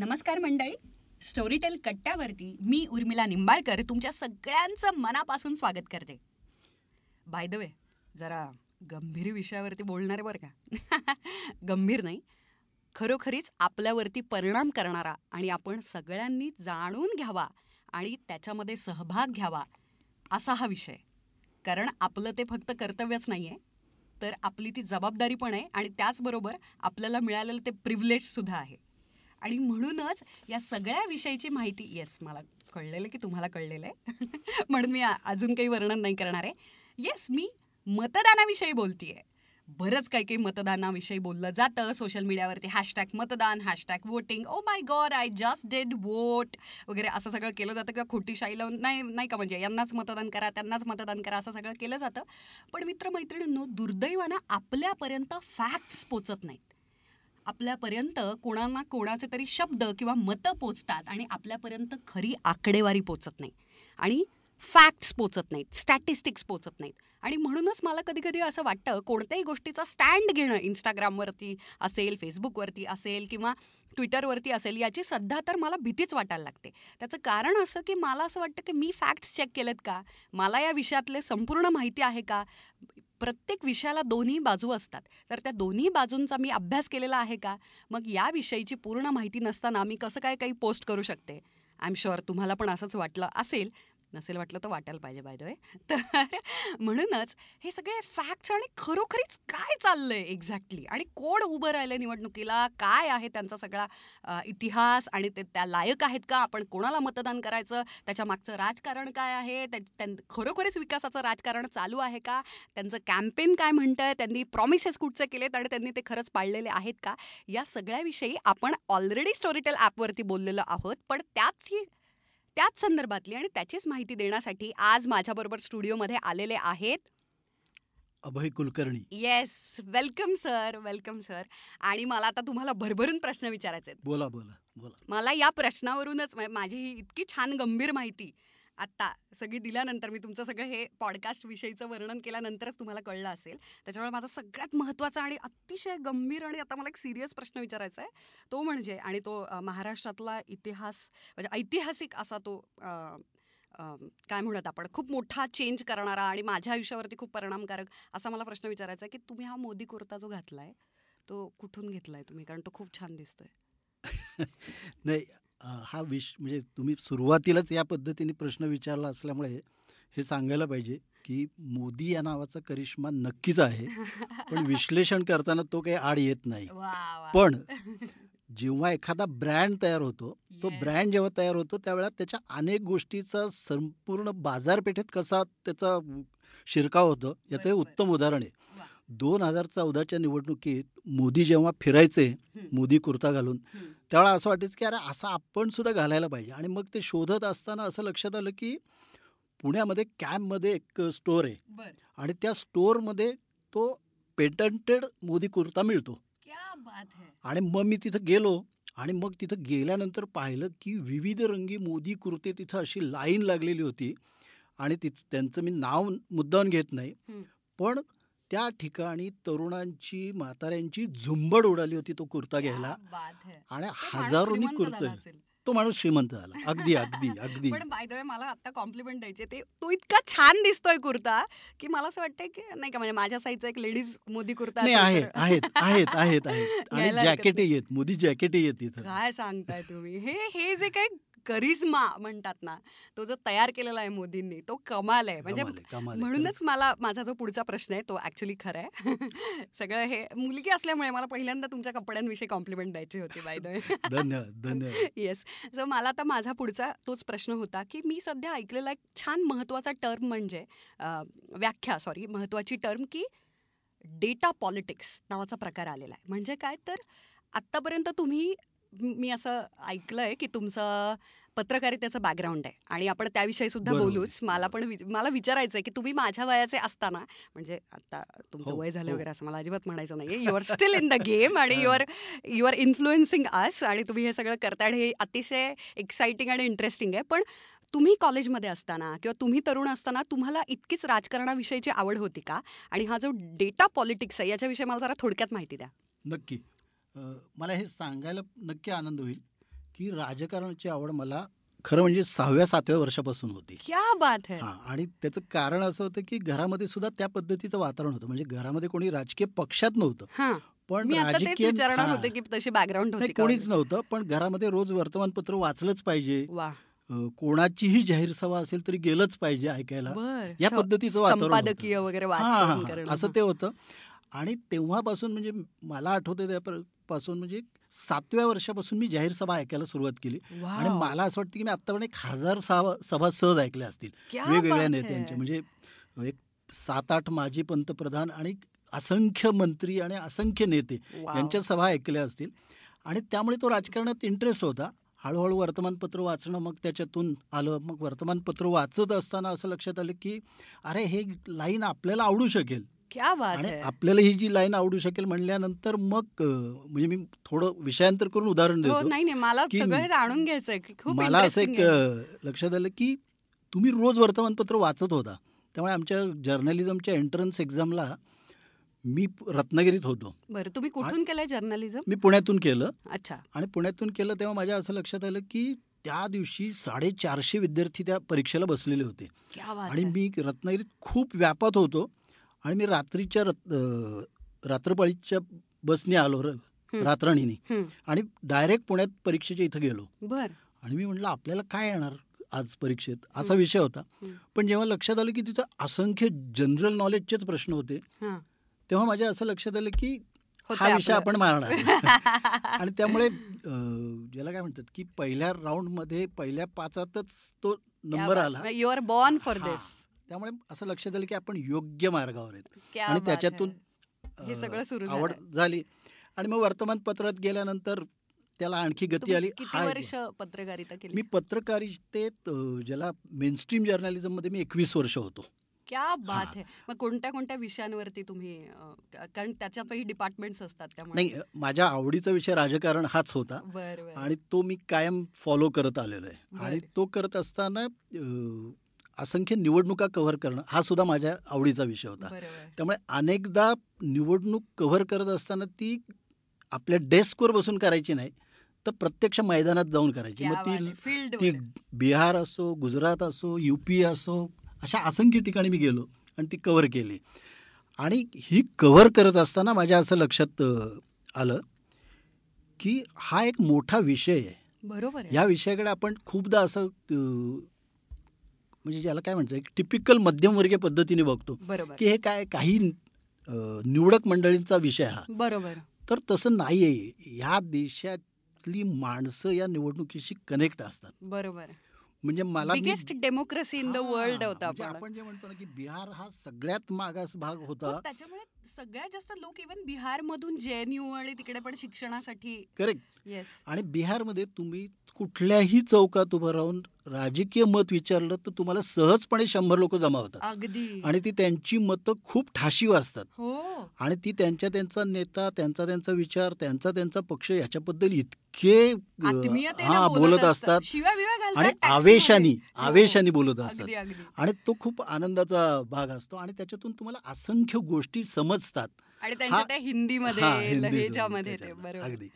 नमस्कार मंडळी. स्टोरीटेल कट्ट्यावरती मी उर्मिला निंबाळकर तुमच्या सगळ्यांचं मनापासून स्वागत करते. बाय द वे जरा गंभीर विषयावरती बोलणार आहे बरं का? गंभीर नाही. खरोखरीच आपल्यावरती परिणाम करणारा आणि आपण सगळ्यांनी जाणून घ्यावा आणि त्याच्यामध्ये सहभाग घ्यावा असा हा विषय. कारण आपलं ते फक्त कर्तव्यच नाही आहे तर आपली ती जबाबदारी पण आहे आणि त्याचबरोबर आपल्याला मिळालेलं ते प्रिव्हिलेजसुद्धा आहे. आणि म्हणूनच या सगळ्या विषयीची माहिती येस मला कळलेलं की तुम्हाला कळलेलं आहे. म्हणून मी अजून काही वर्णन नाही करणार आहे. येस मी मतदानाविषयी बोलतीये. बरंच काही काही मतदानाविषयी बोललं जातं. सोशल मीडियावरती हॅशटॅग मतदान hashtag voting oh my god I just did vote वगैरे असं सगळं केलं जातं किंवा खोटी शाई लावून नाही नाही का म्हणजे यांनाच मतदान करा त्यांनाच मतदान करा असं सगळं केलं जातं. पण मित्रमैत्रिणींनो दुर्दैवानं आपल्यापर्यंत फॅक्ट्स पोचत नाहीत. आपल्यापर्यंत कोणाना कोणाचे तरी शब्द किंवा मतं पोचतात आणि आपल्यापर्यंत खरी आकडेवारी पोचत नाही. आणि फॅक्ट्स पोचत नाहीत स्टॅटिस्टिक्स पोचत नाहीत. आणि म्हणूनच मला कधी कधी असं वाटतं कोणत्याही गोष्टीचा स्टँड घेणं इंस्टाग्रामवरती असेल फेसबुकवरती असेल किंवा ट्विटरवरती असेल याची सध्या तर मला भीतीच वाटायला लागते. त्याचं कारण असं की मला असं वाटतं की मी फॅक्ट्स चेक केलेत का? मला या विषयातले संपूर्ण माहिती आहे का? प्रत्येक विषयाला दोन्ही बाजू असतात. तर त्या दोन्ही बाजूंचा मी अभ्यास केलेला आहे का? मग याविषयीची पूर्ण माहिती नसताना मी कसं काय काही पोस्ट करू शकते? आय एम शुअर तुम्हाला पण असंच वाटलं असेल. नसेल वाटलं तर वाटायला पाहिजे बाय द वे तर म्हणूनच हे सगळे फॅक्ट्स आणि खरोखरीच काय चाललंय एक्झॅक्टली आणि कोण उभं राहिलं निवडणुकीला? काय आहे त्यांचा सगळा इतिहास? आणि ते त्या लायक आहेत का? आपण कोणाला मतदान करायचं? त्याच्या मागचं राजकारण काय आहे? त्यां- खरोखरीच विकासाचं राजकारण चालू आहे का? त्यांचं कॅम्पेन काय म्हणतंय? त्यांनी प्रॉमिसेस कुठचे केलेत आणि त्यांनी ते खरंच पाळलेले आहेत का? या सगळ्याविषयी आपण ऑलरेडी स्टोरीटेल ॲपवरती बोललेलो आहोत. पण त्याच ही त्याच संदर्भातली आणि त्याचीच माहिती देण्यासाठी आज माझ्याबरोबर स्टुडिओमध्ये आलेले आहेत. Abhay Kulkarni. Yes welcome sir welcome sir आणि मला आता तुम्हाला भरभरून प्रश्न विचारायचे आहेत. बोला बोला बोला. मला या प्रश्नावरूनच मा- माझी ही इतकी छान गंभीर माहिती आत्ता सगळी दिल्यानंतर मी तुमचं सगळं हे पॉडकास्ट विषयीचं वर्णन केल्यानंतरच तुम्हाला कळलं असेल. त्याच्यामुळे माझा सगळ्यात महत्त्वाचा आणि अतिशय गंभीर आणि आता मला एक सिरियस प्रश्न विचारायचा आहे तो म्हणजे आणि तो महाराष्ट्रातला इतिहास म्हणजे ऐतिहासिक असा तो काय म्हणत आपण खूप मोठा चेंज करणारा आणि माझ्या आयुष्यावरती खूप परिणामकारक असा मला प्रश्न विचारायचा आहे की तुम्ही हा मोदी कुर्ता जो घातलाय तो कुठून घेतलाय तुम्ही? कारण तो खूप छान दिसतोय. नाही हा विष म्हणजे तुम्ही सुरुवातीलाच या पद्धतीने प्रश्न विचारला असल्यामुळे हे सांगायला पाहिजे की मोदी या नावाचा करिश्मा नक्कीच आहे पण विश्लेषण करताना तो काही आड येत नाही पण जेव्हा एखादा ब्रँड तयार होतो तो. ब्रँड जेव्हा तयार होतो त्यावेळेला त्याच्या अनेक गोष्टीचा संपूर्ण बाजारपेठेत कसा त्याचा शिरकाव होतो याचं हे. उत्तम उदाहरण आहे. दोन हजार चौदाच्या निवडणुकीत मोदी जेव्हा फिरायचे. मोदी कुर्ता घालून. त्यावेळेला असं वाटायचं की अरे असं आपण सुद्धा घालायला पाहिजे. आणि मग ते शोधत असताना असं लक्षात आलं की पुण्यामध्ये कॅम्पमध्ये एक स्टोअर आहे. आणि त्या स्टोअरमध्ये तो पेटंटेड मोदी कुर्ता मिळतो. आणि मग मी तिथं गेलो आणि मग तिथं गेल्यानंतर पाहिलं की विविध रंगी मोदी कुर्ते तिथं अशी लाईन लागलेली होती. आणि तिथ त्यांचं मी नाव मुद्दाम घेत नाही. पण त्या ठिकाणी तरुणांची म्हाताऱ्यांची झुंबड उडाली होती तो कुर्ता घ्यायला. आणि हजारोनी कुर्ते. तो माणूस श्रीमंत झाला. अगदी अगदी अगदी. पण बाय द वे मला आता कॉम्प्लिमेंट द्यायचे ते तो इतका छान दिसतोय कुर्ता की मला असं वाटतंय की नाही का म्हणजे माझ्या साईजचा एक लेडीज मोदी कुर्ता नाही आहे आहेत आहेत आहेत आहेत आणि जॅकेटही आहेत मोदी जॅकेटही आहेत तिथं काय सांगताय तुम्ही? हे हे जे काही करिश्मा म्हणतात ना तो जो तयार केलेला आहे मोदींनी तो कमाल आहे. म्हणजे. म्हणूनच मला माझा जो पुढचा प्रश्न आहे तो ऍक्च्युली खरा आहे. सगळं हे मुलगी असल्यामुळे मला पहिल्यांदा तुमच्या कपड्यांविषयी कॉम्प्लिमेंट द्यायची होती बाय. धन्यवाद धन्यवाद येस सो मला आता माझा पुढचा तोच प्रश्न होता की मी सध्या ऐकलेला एक छान महत्त्वाचा टर्म म्हणजे व्याख्या सॉरी महत्त्वाची टर्म की डेटा पॉलिटिक्स नावाचा प्रकार आलेला आहे. म्हणजे काय? तर आत्तापर्यंत तुम्ही म- असं ऐकलं आहे की तुमचं पत्रकारितेचं बॅकग्राऊंड आहे. आणि आपण त्याविषयी सुद्धा. बोलूच. मला पण मला विचारायचं आहे की तुम्ही माझ्या वयाचे असताना म्हणजे आता तुमचं हो, वय झालं हो. वगैरे असं मला अजिबात म्हणायचं नाही you are still in the game आणि. You are you are influencing us आणि तुम्ही हे सगळं करताय. हे अतिशय एक्साइटिंग आणि इंटरेस्टिंग आहे. पण तुम्ही कॉलेजमध्ये असताना किंवा तुम्ही तरुण असताना तुम्हाला इतकीच राजकारणाविषयीची आवड होती का? आणि हा जो डेटा पॉलिटिक्स आहे याच्याविषयी मला जरा थोडक्यात माहिती द्या. नक्की. मला हे सांगायला नक्की आनंद होईल की राजकारणाची आवड मला खरं म्हणजे सहाव्या सातव्या वर्षापासून होती. क्या बात है. हा आणि त्याचं कारण असं होतं की घरामध्ये सुद्धा त्या पद्धतीचं वातावरण होतं. म्हणजे घरामध्ये कोणी राजकीय पक्षात नव्हतं. पण राजकीय की तशी बॅकग्राऊंड कोणीच नव्हतं पण घरामध्ये रोज वर्तमानपत्र वाचलंच पाहिजे. कोणाचीही जाहीर सभा असेल तरी गेलंच पाहिजे ऐकायला. या पद्धतीचं वातावरण असं ते होतं. आणि तेव्हापासून म्हणजे मला आठवतं त्यापासून म्हणजे सातव्या वर्षापासून मी जाहीर सभा ऐकायला सुरुवात केली. आणि मला असं वाटतं की मी आत्तापर्यंत एक हजार सभा सभा सहज ऐकल्या असतील. वेगवेगळ्या बात नेत्यांचे. है. म्हणजे एक सात आठ माजी पंतप्रधान आणि असंख्य मंत्री आणि असंख्य नेते. यांच्या सभा ऐकल्या असतील. आणि त्यामुळे तो राजकारणात इंटरेस्ट होता. हळूहळू वर्तमानपत्र वाचणं मग त्याच्यातून आलं. मग वर्तमानपत्र वाचत असताना असं लक्षात आलं की अरे हे लाईन आपल्याला आवडू शकेल. क्या बात आणि आपल्याला ही जी लाईन आवडू शकेल म्हणल्यानंतर मग म्हणजे मी थोडं विषयांतर करून उदाहरण हो देतो नाही नाही मला सगळं जाणून खूप मला असं एक लक्षात आलं की तुम्ही रोज वर्तमानपत्र वाचत होता. त्यामुळे आमच्या जर्नलिझमच्या एंट्रन्स एक्झामला मी रत्नागिरीत होतो. बरं तुम्ही कुठून केलंय जर्नलिझम? मी पुण्यातून केलं. अच्छा. आणि पुण्यातून केलं तेव्हा माझ्या असं लक्षात आलं की त्या दिवशी साडेचारशे विद्यार्थी त्या परीक्षेला बसलेले होते. आणि. मी रत्नागिरीत खूप व्यापात होतो. आणि मी रात्रीच्या रात्रपाळीच्या बसने आलो र-. रातराणीने. आणि डायरेक्ट पुण्यात परीक्षेच्या इथं गेलो बर आणि मी म्हटलं आपल्याला काय येणार आज परीक्षेत असा. विषय होता. पण जेव्हा लक्षात आलं की तिथं असंख्य जनरल नॉलेजचेच प्रश्न होते. तेव्हा माझ्या असं लक्षात आलं की हा विषय. आपण मारणार आणि त्यामुळे ज्याला काय म्हणतात की पहिल्या राऊंडमध्ये पहिल्या पाचातच तो नंबर आला you are born for. This त्यामुळे असं लक्षात आलं की आपण योग्य मार्गावर आहेत. आणि त्याच्यातून है. सगळं सुरू आवड झालं. आणि मग वर्तमानपत्रात गेल्यानंतर त्याला आणखी गती आली. वर्ष पत्रकारिता केली? मी पत्रकारितेत ज्याला मेनस्ट्रीम जर्नलिझममध्ये मी एकवीस वर्ष होतो. क्या बात हा. आहे. मग कोणत्या कोणत्या विषयांवरती तुम्ही कारण त्याच्यातही डिपार्टमेंट्स असतात त्यामुळे. नाही माझ्या आवडीचा विषय राजकारण हाच होता. आणि तो मी कायम फॉलो करत आलेलो आहे. आणि तो करत असताना असंख्य निवडणुका कव्हर करणं हा सुद्धा माझ्या आवडीचा विषय होता. त्यामुळे अनेकदा निवडणूक कव्हर करत असताना ती आपल्या डेस्कवर बसून करायची नाही तर प्रत्यक्ष मैदानात जाऊन करायची. मग ती ती बिहार असो गुजरात असो यू पी असो अशा असंख्य ठिकाणी मी गेलो आणि ती कव्हर केली. आणि ही कव्हर करत असताना माझ्या असं लक्षात आलं की हा एक मोठा विषय आहे. बरोबर या विषयाकडे आपण खूपदा असं म्हणजे ज्याला काय म्हणतं एक टिपिकल मध्यमवर्गीय पद्धतीने बघतो. की हे काय काही निवडक मंडळींचा विषय हा. बरोबर. तर तसं नाही आहे या देशातली माणसं या निवडणुकीशी कनेक्ट असतात. बरोबर. म्हणजे मला डेमोक्रेसी इन द वर्ल्ड होता म्हणजे आपण जे म्हणतो ना की बिहार हा सगळ्यात मागास भाग होता. त्याच्यामुळे सगळ्यात जास्त लोक इव्हन बिहार मधून जेएनयू आणि तिकडे पण शिक्षणासाठी करेक्ट येस आणि बिहारमध्ये तुम्ही कुठल्याही चौकात उभं राहून राजकीय मत विचारलं तर तुम्हाला सहजपणे शंभर लोक जमा होतात. अगदी. आणि ती त्यांची मतं खूप ठाशीव असतात. हो. आणि ती त्यांच्या त्यांचा नेता त्यांचा त्यांचा विचार त्यांचा त्यांचा पक्ष याच्याबद्दल इतके हा बोलत असतात. आणि आवेशानी. हो. आवेशानी बोलत असतात. आणि तो खूप आनंदाचा भाग असतो. आणि त्याच्यातून तुम्हाला असंख्य गोष्टी समजतात. आणि त्यांच्या त्या हिंदीमध्ये अगदी.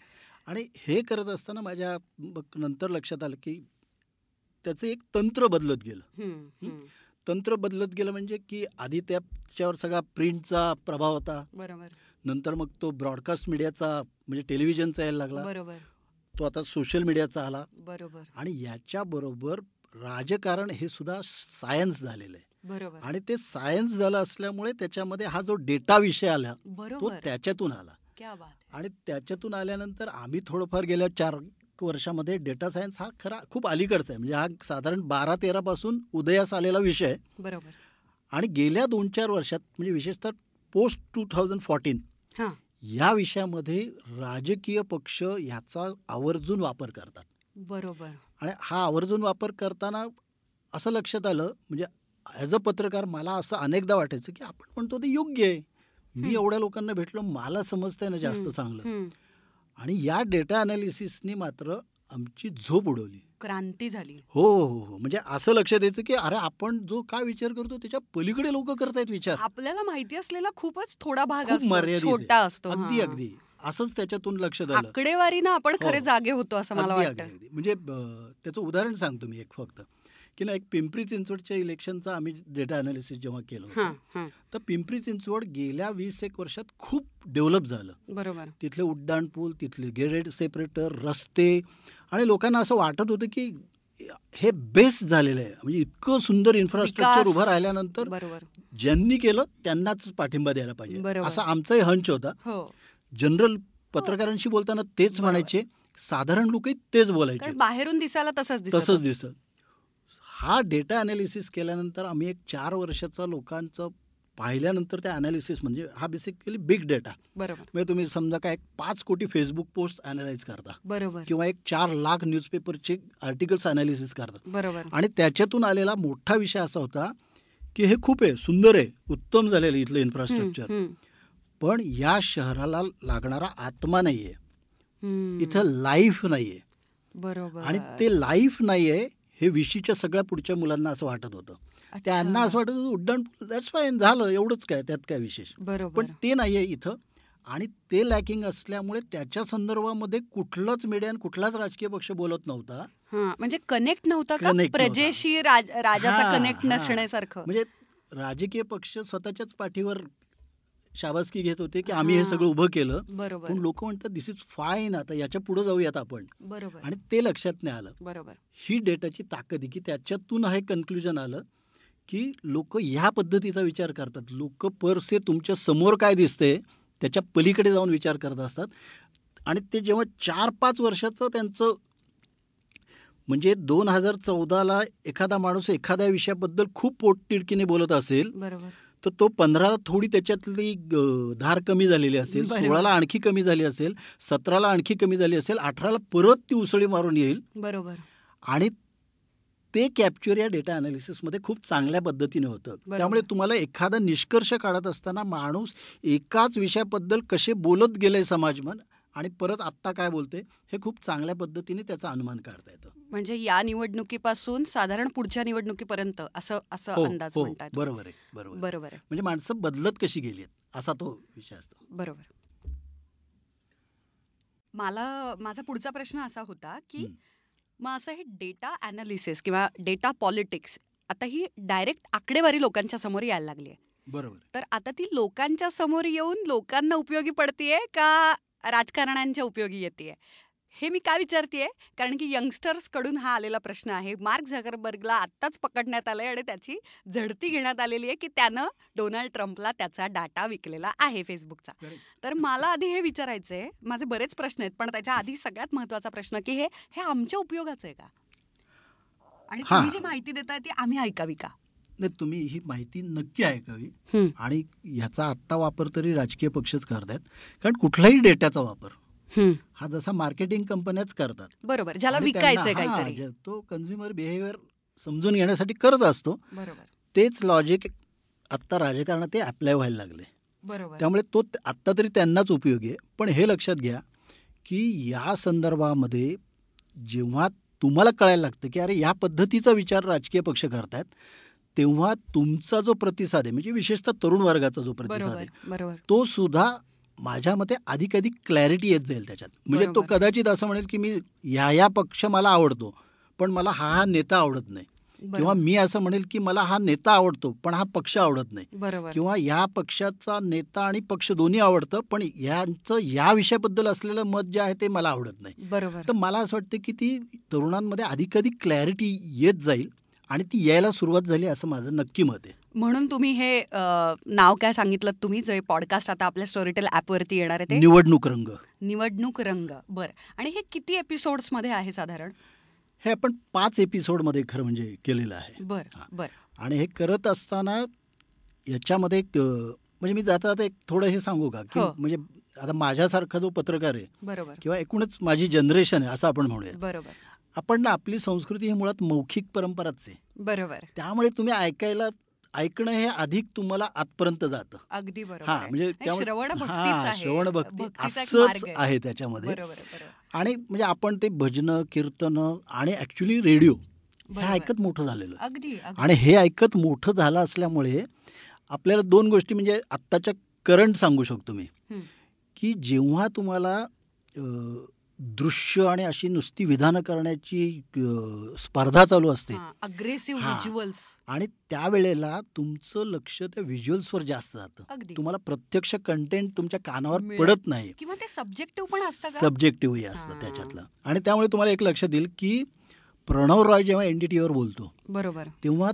आणि हे करत असताना माझ्या नंतर लक्षात आलं की त्याचं एक तंत्र बदलत गेलं. तंत्र बदलत गेलं म्हणजे की आधी त्याच्यावर सगळा प्रिंटचा प्रभाव होता. बरोबर. नंतर मग तो ब्रॉडकास्ट मीडियाचा म्हणजे टेलिव्हिजनचा यायला लागला. बरोबर. तो आता सोशल मीडियाचा आला. बरोबर. आणि याच्याबरोबर राजकारण हे सुद्धा सायन्स झालेलं आहे. बरोबर. आणि ते सायन्स झालं असल्यामुळे त्याच्यामध्ये हा जो डेटा विषय आला तो बरोबर. त्याच्यातून आला. आणि त्याच्यातून आल्यानंतर आम्ही थोडंफार गेल्या चार वर्षामध्ये डेटा सायन्स हा खरा खूप अलीकडचा आहे. म्हणजे हा साधारण बारा तेरापासून उदयास आलेला विषय आहे. बरोबर. आणि गेल्या दोन चार वर्षात म्हणजे विशेषतः पोस्ट टू थाउजंड फोर्टीन या विषयामध्ये राजकीय पक्ष याचा आवर्जून वापर करतात. बरोबर. आणि हा आवर्जून वापर करताना असं लक्षात आलं म्हणजे ॲज अ पत्रकार मला असं अनेकदा वाटायचं की आपण म्हणतो ते योग्य आहे. मी. एवढ्या लोकांना भेटलो मला समजतंय ना जास्त चांगलं. आणि या डेटा अनालिसिसने मात्र आमची झोप उडवली. क्रांती झाली. हो हो हो. म्हणजे असं लक्षात यायचं की अरे आपण जो काय विचार करतो त्याच्या पलीकडे लोक करतायत विचार. आपल्याला माहिती असलेला खूपच थोडा भाग. छोटा असतो. अगदी हा. अगदी. असंच त्याच्यातून लक्षात आलं आकडेवारीनं आपण खरे हो. जागे होतो असं मला वाटतं. म्हणजे त्याचं उदाहरण सांगतो मी एक फक्त. की ना एक पिंपरी चिंचवडच्या इलेक्शनचा आम्ही डेटा अनालिसिस जेव्हा केलं हां हां. तर पिंपरी चिंचवड गेल्या वीस एक वर्षात खूप डेव्हलप झालं. बरोबर. तिथले उड्डाण पूल तिथले गेरेड सेपरेटर रस्ते आणि लोकांना असं वाटत होतं की हे बेस्ट झालेलं आहे. म्हणजे इतकं सुंदर इन्फ्रास्ट्रक्चर. उभं राहिल्यानंतर बरोबर. ज्यांनी केलं त्यांनाच पाठिंबा द्यायला पाहिजे. असा आमचाही हंच होता. हो. जनरल पत्रकारांशी बोलताना तेच. म्हणायचे साधारण लोकही तेच बोलायचे. बाहेरून दिसायला तसंच तसंच. दिसतं. हा डेटा अनालिसिस केल्यानंतर आम्ही एक चार वर्षाचा लोकांचं पाहिल्यानंतर त्या अनालिसिस म्हणजे हा बेसिकली बिग डेटा बरोबर. म्हणजे तुम्ही समजा काय एक पाच कोटी फेसबुक पोस्ट अनालाइज करता. बरोबर. किंवा एक चार लाख न्यूजपेपरचे आर्टिकल्स अनालिसिस करता. बरोबर. आणि त्याच्यातून आलेला मोठा विषय असा होता की हे खूप आहे सुंदर आहे उत्तम झालेलं इथलं इन्फ्रास्ट्रक्चर पण या शहराला लागणारा आत्मा नाहीये. इथं लाईफ नाहीये. बरोबर. आणि ते लाईफ नाहीये हे विशीच्या सगळ्या पुढच्या मुलांना असं वाटत होतं. त्यांना असं वाटत होतं उड्डाण दॅट्स फाईन झालं एवढंच काय त्यात काय विशेष. पण ते नाहीये इथं. आणि ते लॅकिंग असल्यामुळे त्याच्या संदर्भामध्ये कुठलाच मीडिया कुठलाच राजकीय पक्ष बोलत नव्हता. हा म्हणजे कनेक्ट नव्हता. प्रजेशी राज- राजाचा कनेक्ट. नसण्यासारखं. म्हणजे राजकीय पक्ष स्वतःच्याच पाठीवर शाबासकी घेत होते की आम्ही हे. सगळं उभं केलं. बरोबर. पण लोक म्हणतात दिस इज फाईन आता याच्यापुढे जाऊयात आपण. बरोबर. आणि ते लक्षात नाही आलं. बरोबर. ही डेटाची ताकद आहे की त्याच्यातून हे कन्क्लुजन आलं की लोक ह्या पद्धतीचा विचार करतात. लोक पर से तुमच्यासमोर काय दिसतंय त्याच्या पलीकडे जाऊन विचार करत असतात. आणि ते जेव्हा चार पाच वर्षाचं त्यांचं म्हणजे दोन हजार चौदाला एखादा माणूस एखाद्या विषयाबद्दल खूप पोटतिडकीने बोलत असेल बरोबर. तर तो पंधराला थोडी त्याच्यातली धार कमी झालेली असेल. सोळाला आणखी कमी झाली असेल सतराला आणखी कमी झाली असेल अठराला परत ती उसळी मारून येईल बरोबर आणि ते कॅप्चर या डेटा अनालिसिसमध्ये खूप चांगल्या पद्धतीने होतं. त्यामुळे तुम्हाला एखादा निष्कर्ष काढत असताना माणूस एकाच विषयाबद्दल कसे बोलत गेले समाजमन आणि परत आत्ता काय बोलते हे खूप चांगल्या पद्धतीने त्याचा अनुमान काढता येतं म्हणजे या निवडणुकीपासून साधारण पुढच्या निवडणुकीपर्यंत असं असं हो अंदाज हो म्हणतात बरोबर आहे बरोबर. बरोबर आहे म्हणजे माणसं बदलत कशी गेली आहेत असा तो विषय असतो बरोबर मला माझा पुढचा प्रश्न असा होता की. मग असं हे डेटा अनालिसिस किंवा डेटा पॉलिटिक्स आता ही डायरेक्ट आकडेवारी लोकांच्या समोर यायला लागली आहे बरोबर. तर आता ती लोकांच्या समोर येऊन लोकांना उपयोगी पडतीये का राजकारण्यांच्या उपयोगी येते हे मी का विचारतेय? कारण की यंगस्टर्सकडून हा आलेला प्रश्न आहे. मार्क झकरबर्गला आत्ताच पकडण्यात आलंय आणि त्याची झडती घेण्यात आलेली आहे की त्यानं डोनाल्ड ट्रम्पला त्याचा डाटा विकलेला आहे फेसबुकचा. तर मला आधी हे विचारायचंय. माझे बरेच प्रश्न आहेत पण त्याच्या आधी सगळ्यात महत्त्वाचा प्रश्न की हे हे आमच्या उपयोगाचं आहे का? आणि. तुम्ही जी माहिती देताय ती आम्ही ऐकावी का? नाही तुम्ही ही माहिती नक्की ऐकावी. आणि ह्याचा आत्ता वापर तरी राजकीय पक्षच करतात कारण कुठल्याही डेटाचा वापर हं. हा जसा मार्केटिंग कंपन्याच करतात. बरोबर ज्याला जे- तो कन्झ्युमर बिहेवियर समजून घेण्यासाठी करत असतो. बरोबर. तेच लॉजिक आत्ता राजकारणात ते अप्लाय व्हायला लागले. बरोबर. त्यामुळे तो त- आत्ता तरी त्यांनाच उपयोगी आहे. पण हे लक्षात घ्या की या संदर्भामध्ये जेव्हा तुम्हाला कळायला लागतं की अरे या पद्धतीचा विचार राजकीय पक्ष करतायत तेव्हा तुमचा जो प्रतिसाद आहे म्हणजे विशेषतः तरुण वर्गाचा जो प्रतिसाद आहे तो सुद्धा माझ्या मते अधिक अधिक क्लॅरिटी येत जाईल त्याच्यात. म्हणजे तो. कदाचित असं म्हणेल की मी ह्या या पक्ष मला आवडतो पण मला हा हा नेता आवडत नाही. किंवा मी असं म्हणेल की मला हा नेता आवडतो पण हा पक्ष आवडत नाही. किंवा या पक्षाचा नेता आणि पक्ष दोन्ही आवडतं पण यांचं या विषयाबद्दल असलेलं मत जे आहे ते मला आवडत नाही. तर मला असं वाटतं की ती तरुणांमध्ये अधिकाधिक क्लॅरिटी येत जाईल. आणि ती यायला सुरुवात झाली असं माझं नक्की मत आहे. म्हणून तुम्ही हे नाव काय सांगितलं तुम्ही? जे पॉडकास्ट आता आपल्या स्टोरीटेल ऍपवरती येणार आहे ते? निवडणूक रंग. निवडणूक रंग. बर. आणि हे किती एपिसोड्समध्ये आहे साधारण? हे आपण पाच एपिसोडमध्ये खरं म्हणजे केलेलं आहे. बर. बर. आणि हे करत असताना याच्यामध्ये एक, म्हणजे मी जाता जाता एक थोडं हे सांगू का? की हो. म्हणजे आता माझ्यासारखा जो पत्रकार आहे बरोबर. किंवा एकूणच माझी जनरेशन आहे असं आपण म्हणूया. बरोबर. आपण ना आपली संस्कृती ही मुळात मौखिक परंपराच आहे बरोबर त्यामुळे तुम्ही ऐकायला ऐकणं हे अधिक तुम्हाला आतपर्यंत जातं अगदी बरोबर हा. म्हणजे हा. श्रवण भक्ती असंच आहे. त्याच्यामध्ये आणि म्हणजे आपण ते भजनं कीर्तनं आणि ऍक्च्युली रेडिओ हे. ऐकत मोठं झालेलं अगदी. आणि हे ऐकत मोठं झालं असल्यामुळे आपल्याला दोन गोष्टी म्हणजे आत्ताच्या करंट सांगू शकतो मी. की जेव्हा तुम्हाला दृश्य आणि अशी नुसती विधानं करण्याची स्पर्धा चालू असते. अग्रेसिव्ह आणि त्यावेळेला तुमचं लक्ष त्या व्हिज्युअल्सवर जास्त जातं. तुम्हाला प्रत्यक्ष कंटेंट तुमच्या कानावर पडत नाही. किंवा ते सब्जेक्टिव्ह पण असतं का? सब्जेक्टिव्हही हां. असतं त्याच्यातलं. आणि त्यामुळे तुम्हाला एक लक्षात येईल की प्रणव रॉय जेव्हा एन डी टीवर बोलतो बरोबर. तेव्हा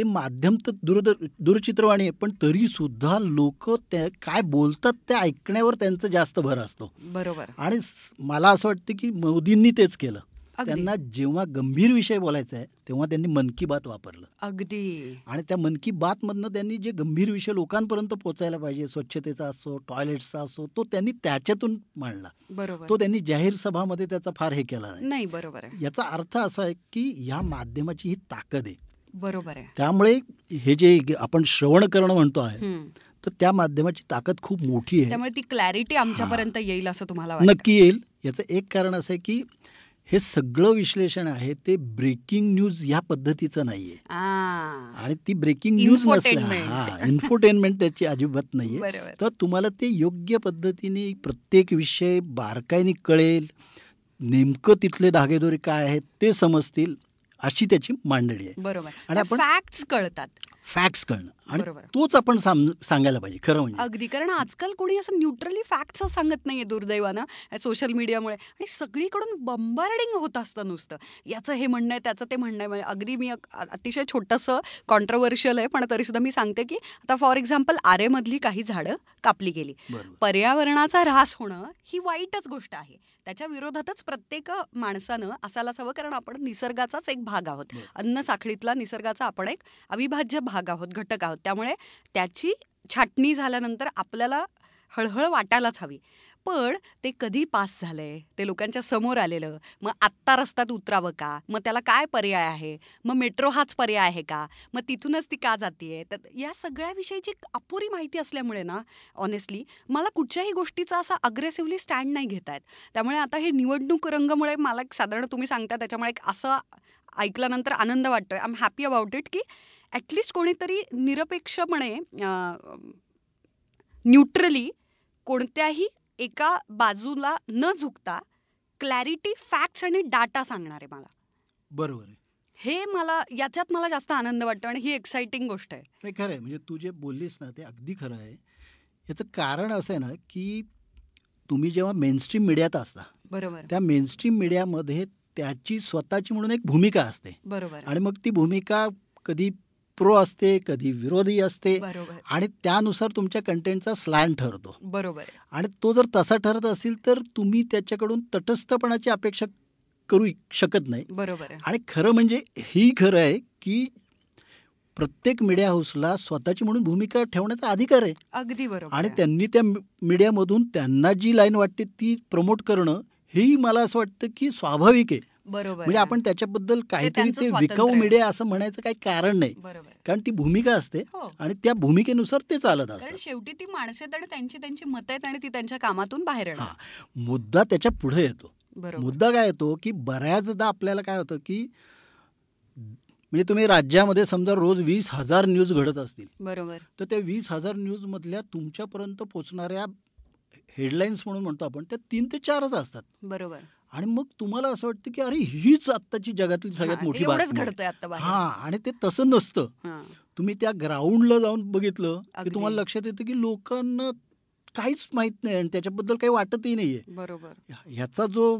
ते माध्यम तर दूरद दूरचित्रवाणी आहे पण तरी सुद्धा लोक त्या काय बोलतात ते ऐकण्यावर त्यांचं जास्त भर असतो. बरोबर. आणि मला असं वाटतं की मोदींनी तेच केलं. त्यांना जेव्हा गंभीर विषय बोलायचा आहे तेव्हा त्यांनी मन की बात वापरलं. अगदी. आणि त्या मन की बातमधनं त्यांनी जे गंभीर विषय लोकांपर्यंत पोहोचायला पाहिजे स्वच्छतेचा असो टॉयलेट्सचा असो तो त्यांनी त्याच्यातून मांडला. बरोबर. तो त्यांनी जाहीर सभामध्ये त्याचा फार हे केला नाही. बरोबर याचा अर्थ असा आहे की या माध्यमाची ही ताकद आहे. बरोबर आहे. त्यामुळे हे जे आपण श्रवण करणं म्हणतो आहे. तर त्या माध्यमाची ताकद खूप मोठी आहे. त्यामुळे ती क्लॅरिटी आमच्यापर्यंत येईल असं तुम्हाला नक्की येईल. याचं एक कारण असं आहे की हे सगळं विश्लेषण आहे ते ब्रेकिंग न्यूज या पद्धतीचं नाहीये. आणि ती ब्रेकिंग न्यूज नसल्या. हा इन्फोटेनमेंट त्याची अजिबात नाहीये. तर तुम्हाला ते योग्य पद्धतीने प्रत्येक विषय बारकाईने कळेल नेमकं तिथले धागेदोरे काय आहेत ते समजतील. अशी त्याची मांडणी आहे. बरोबर. आणि आपण- फॅक्ट्स कळतात. फॅक्ट्स कळणं. आणि. तोच आपण सांगायला पाहिजे खरं म्हणजे. अगदी. कारण आजकाल कोणी असं न्यूट्रली फॅक्ट्स सांगत नाहीये दुर्दैवानं सोशल मीडियामुळे आणि सगळीकडून बंबार्डिंग होत असतं नुसतं. याचं हे म्हणणं आहे त्याचं ते म्हणणं आहे. अगदी मी अतिशय छोटंसं कॉन्ट्रोवर्शियल आहे पण तरीसुद्धा मी सांगते की आता फॉर एक्झाम्पल आरेमधली काही झाडं कापली गेली. पर्यावरणाचा ऱ्हास होणं ही वाईटच गोष्ट आहे. त्याच्या विरोधातच प्रत्येक माणसानं असायलाच हवं कारण आपण निसर्गाचाच एक भाग आहोत. अन्न साखळीतला निसर्गाचा आपण एक अविभाज्य भाग आहोत घटक आहोत. त्यामुळे त्याची छाटणी झाल्यानंतर आपल्याला हळहळ वाटायलाच हवी. पण ते कधी पास झालंय ते लोकांच्या समोर आलेलं. मग आत्ता रस्त्यात उतरावं का? मग त्याला काय पर्याय आहे? मग मेट्रो हाच पर्याय आहे का? मग तिथूनच ती का जातीये? तर या सगळ्या विषयीची अपुरी माहिती असल्यामुळे ना ऑनेस्टली मला कुठच्याही गोष्टीचा असा अग्रेसिव्हली स्टँड नाही घेत आहेत त्यामुळे आता हे निवडणूक रंगमुळे मला एक साधारण तुम्ही सांगता त्याच्यामुळे एक असं ऐकल्यानंतर आनंद वाटतोय. I am happy about it की ॲटलिस्ट कोणीतरी निरपेक्षपणे न्यूट्रली कोणत्याही एका बाजूला न झुकता क्लॅरिटी फॅक्ट्स आणि डाटा सांगणार आहे मला. बरोबर आहे. हे मला याच्यात मला जास्त आनंद वाटतो आणि ही एक्साइटिंग गोष्ट आहे. नाही खरं आहे. म्हणजे तू जे बोललीस ना ते अगदी खरं आहे. याचं कारण असं आहे ना की तुम्ही जेव्हा मेनस्ट्रीम मीडियात असता बरोबर. त्या मेनस्ट्रीम मीडियामध्ये त्याची स्वतःची म्हणून एक भूमिका असते. बरोबर. आणि मग ती भूमिका कधी प्रो असते कधी विरोधी असते आणि त्यानुसार तुमच्या कंटेंटचा स्लॅन ठरतो. बरोबर. आणि तो जर तसा ठरत असेल तर तुम्ही त्याच्याकडून तटस्थपणाची अपेक्षा करू शकत नाही. बरोबर. आणि खरं म्हणजे ही खरं आहे की प्रत्येक मीडिया हाऊसला स्वतःची म्हणून भूमिका ठेवण्याचा अधिकार आहे. अगदी बरोबर. आणि. त्यांनी त्या मीडियामधून त्यांना जी लाईन वाटते ती प्रमोट करणं हेही मला असं वाटतं की स्वाभाविक आहे. बरोबर म्हणजे. आपण त्याच्याबद्दल काहीतरी त्यांचं ते विकाऊ. मीडिया असं म्हणायचं काही कारण नाही. कारण ती भूमिका असते हो. आणि त्या भूमिकेनुसार ते चालत कारण असतं शेवटी ती माणसं आहेत आणि त्यांची त्यांची मतं आहेत आणि ती त्यांच्या कामातून बाहेर येणार. मुद्दा त्याच्या पुढे येतो. मुद्दा काय येतो की बऱ्याचदा आपल्याला काय होतं की म्हणजे तुम्ही राज्यामध्ये समजा रोज वीस हजार न्यूज घडत असतील. बरोबर. तर त्या वीस हजार न्यूजमधल्या तुमच्यापर्यंत पोचणाऱ्या हेडलाईन्स म्हणून म्हणतो आपण त्या तीन ते चारच असतात. बरोबर. आणि मग तुम्हाला असं वाटतं की अरे हीच आत्ताची जगातली सगळ्यात मोठी बातमी हा आणि ते तसं नसतं. तुम्ही त्या ग्राउंडला जाऊन बघितलं की. तुम्हाला लक्षात येतं की लोकांना काहीच माहीत नाही आणि त्याच्याबद्दल काही वाटतही नाहीये. बरोबर. ह्याचा जो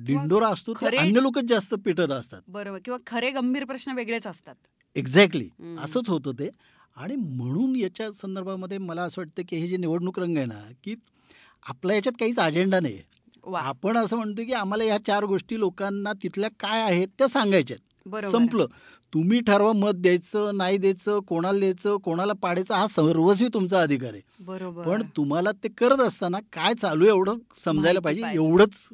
डिंडोरा असतो अन्य लोकच जास्त पिटत असतात. बरोबर. किंवा खरे गंभीर प्रश्न वेगळेच असतात. एक्झॅक्टली. असंच होतं ते. आणि म्हणून याच्या संदर्भामध्ये मला असं वाटतं की हे जे निवडणूक रंग आहे ना की आपल्या याच्यात काहीच अजेंडा नाही आपण असं म्हणतो की आम्हाला ह्या चार गोष्टी लोकांना तिथल्या काय आहेत त्या सांगायच्या संपलं. तुम्ही ठरवा मत द्यायचं नाही द्यायचं कोणाला द्यायचं कोणाला पाडायचं हा सर्वस्वी तुमचा अधिकार आहे. बरोबर. पण तुम्हाला ते करत असताना काय चालू आहे एवढं समजायला पाहिजे. एवढंच.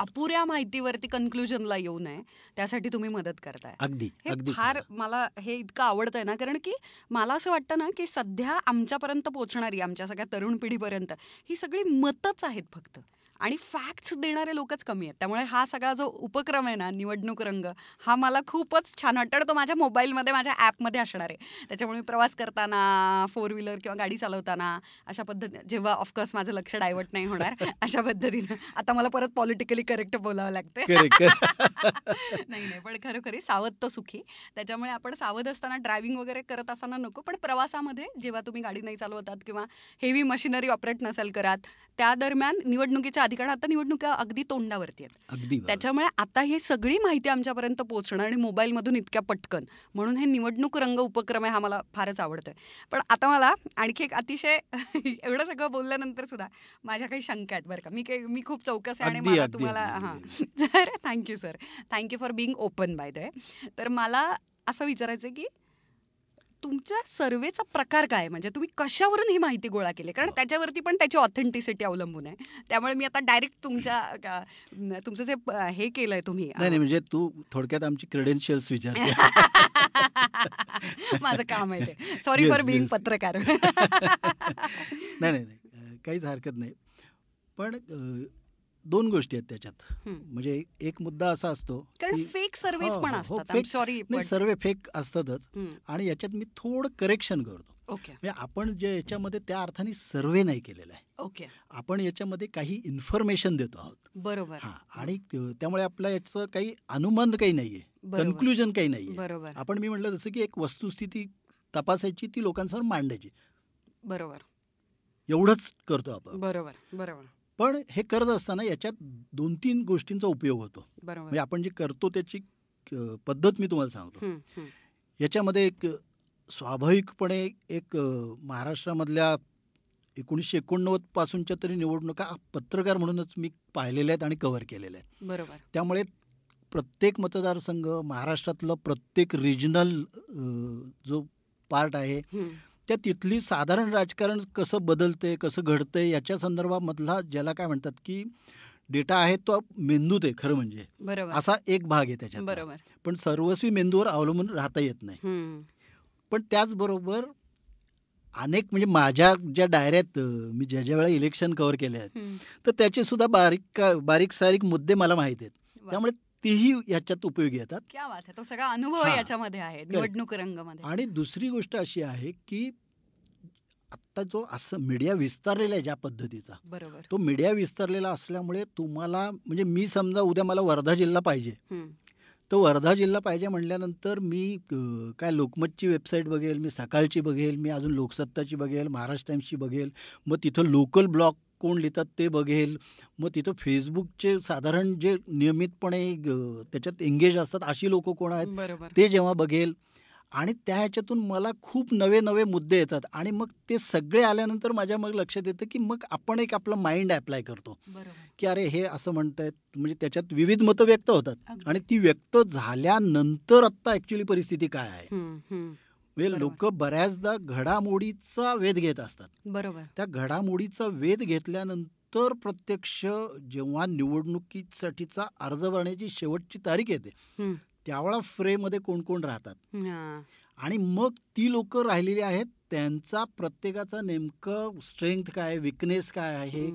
अपुऱ्या माहितीवरती कन्क्लुजनला येऊ नये. त्यासाठी तुम्ही मदत करताय. अगदी अगदी फार. मला हे इतकं आवडतंय ना कारण की मला असं वाटतं ना की सध्या आमच्यापर्यंत पोहोचणारी आमच्या सगळ्या तरुण पिढीपर्यंत ही सगळी मतच आहेत फक्त. आणि फॅक्ट्स देणारे लोकच कमी आहेत. त्यामुळे हा सगळा जो उपक्रम आहे ना निवडणूक रंग हा मला खूपच छान वाटतं. तो माझ्या मोबाईलमध्ये माझ्या ॲपमध्ये असणार आहे. त्याच्यामुळे मी प्रवास करताना फोर व्हीलर किंवा गाडी चालवताना अशा पद्धतीने जेव्हा ऑफकोर्स माझं लक्ष डायव्हर्ट नाही होणार अशा पद्धतीनं आता मला परत पॉलिटिकली करेक्ट बोलावं लागतं नाही नाही पण खरोखरी सावध तो सुखी. त्याच्यामुळे आपण सावध असताना ड्रायव्हिंग वगैरे करत असताना नको पण प्रवासामध्ये जेव्हा तुम्ही गाडी नाही चालवतात किंवा हेवी मशिनरी ऑपरेट नसेल करत त्या दरम्यान निवडणुकीच्या अधिकार आता निवडणुका अगदी तोंडावरती आहेत. अगदी. त्याच्यामुळे आता ही सगळी माहिती आमच्यापर्यंत पोहोचणं आणि मोबाईलमधून इतक्या पटकन म्हणून हे निवडणूक रंग उपक्रम आहे हा मला फारच आवडतोय. पण आता मला आणखी एक अतिशय एवढं सगळं बोलल्यानंतर सुद्धा माझ्या काही शंका आहेत बरं का. मी काही मी खूप चौकस आहे आणि मला तुम्हाला हां. तर thank you sir. Thank you for being open by the तर मला असं विचारायचं की तुमच्या सर्वेचा प्रकार काय आहे? म्हणजे तुम्ही कशावरून ही माहिती गोळा केली? कारण त्याच्यावरती पण त्याची ऑथेंटिसिटी अवलंबून आहे. त्यामुळे मी आता डायरेक्ट तुमच्या तुमचं जे हे केलंय तुम्ही नाही नाही म्हणजे तू थोडक्यात आमची क्रेडेन्शियल्स विचारते. माझं काम आहे ते. Sorry for yes. पत्रकार. नाही नाही काहीच हरकत नाही. पण दोन गोष्टी आहेत त्याच्यात. म्हणजे एक मुद्दा असा असतो कारण फेक सर्वेज पण असतात. सॉरी नाही सर्वे फेक असतातच. आणि याच्यात मी थोडं करेक्शन करतो. ओके. म्हणजे आपण जे याच्यामध्ये त्या अर्थाने सर्वे नाही केलेला आहे. ओके. आपण याच्यामध्ये काही इन्फॉर्मेशन देतो आहोत. बरोबर. हा आणि त्यामुळे आपल्या याचं काही अनुमान काही नाहीये. कन्क्लुजन काही नाहीये. बरोबर. आपण मी म्हटलं जसं की एक वस्तुस्थिती तपासायची ती लोकांसमोर मांडायची. बरोबर. एवढंच करतो आपण. बरोबर बरोबर. पण हे करत असताना याच्यात दोन तीन गोष्टींचा उपयोग होतो. म्हणजे आपण जे करतो त्याची पद्धत मी तुम्हाला सांगतो. याच्यामध्ये एक स्वाभाविकपणे एक महाराष्ट्रामधल्या एकोणीसशे एकोणनव्वद पासूनच्या तरी निवडणुका पत्रकार म्हणूनच मी पाहिलेल्या आहेत आणि कव्हर केलेल्या आहेत. बरोबर. त्यामुळे प्रत्येक मतदारसंघ महाराष्ट्रातलं प्रत्येक रिजनल जो पार्ट आहे. त्या तिथली साधारण राजकारण कसं बदलतंय कसं घडतंय याच्या संदर्भामधला ज्याला काय म्हणतात की डेटा आहे तो मेंदूत आहे खरं म्हणजे बरोबर असा एक भाग आहे त्याच्यात बरोबर पण सर्वस्वी मेंदूवर अवलंबून राहता येत नाही. पण त्याचबरोबर अनेक म्हणजे माझ्या ज्या डायऱ्यात मी ज्या ज्या वेळा इलेक्शन कव्हर केले आहेत. तर त्याचे सुद्धा बारीक बारीक सारीक मुद्दे मला माहीत आहेत. त्यामुळे तेही याच्यात उपयोगी येतात. क्या बात आहे तो सगळा अनुभव. याच्यामध्ये आहे निवडणूक रंगमध्ये. आणि दुसरी गोष्ट अशी आहे की आत्ता जो असं मीडिया विस्तारलेला आहे ज्या पद्धतीचा बरोबर. तो मीडिया विस्तारलेला असल्यामुळे तुम्हाला म्हणजे मी समजा उद्या मला वर्धा जिल्हा पाहिजे. तर वर्धा जिल्हा पाहिजे म्हटल्यानंतर मी काय लोकमतची वेबसाईट बघेल मी सकाळची बघेल मी अजून लोकसत्ताची बघेल महाराष्ट्र टाइम्सची बघेल. मग तिथं लोकल ब्लॉग कोण लिहितात ते बघेल. मग तिथं फेसबुकचे साधारण जे नियमितपणे त्याच्यात एंगेज असतात अशी लोक कोण आहेत ते जेव्हा बघेल. आणि त्या ह्याच्यातून मला खूप नवे नवे मुद्दे येतात. आणि मग ते सगळे आल्यानंतर माझ्या मग लक्षात येतं की मग आपण एक आपलं माइंड अप्लाय करतो. की अरे हे असं म्हणतायत म्हणजे त्याच्यात विविध मतं व्यक्त होतात. आणि ती व्यक्त झाल्यानंतर आत्ता ॲक्च्युली परिस्थिती काय आहे. म्हणजे. लोक बऱ्याचदा घडामोडीचा वेध घेत असतात बरोबर त्या घडामोडीचा वेध घेतल्यानंतर प्रत्यक्ष जेव्हा निवडणुकीसाठीचा अर्ज भरण्याची शेवटची तारीख येते. त्यावेळा फ्रेमध्ये कोण कोण राहतात हा. आणि मग ती लोक राहिलेली आहेत. त्यांचा प्रत्येकाचा नेमकं स्ट्रेंथ काय विकनेस काय आहे.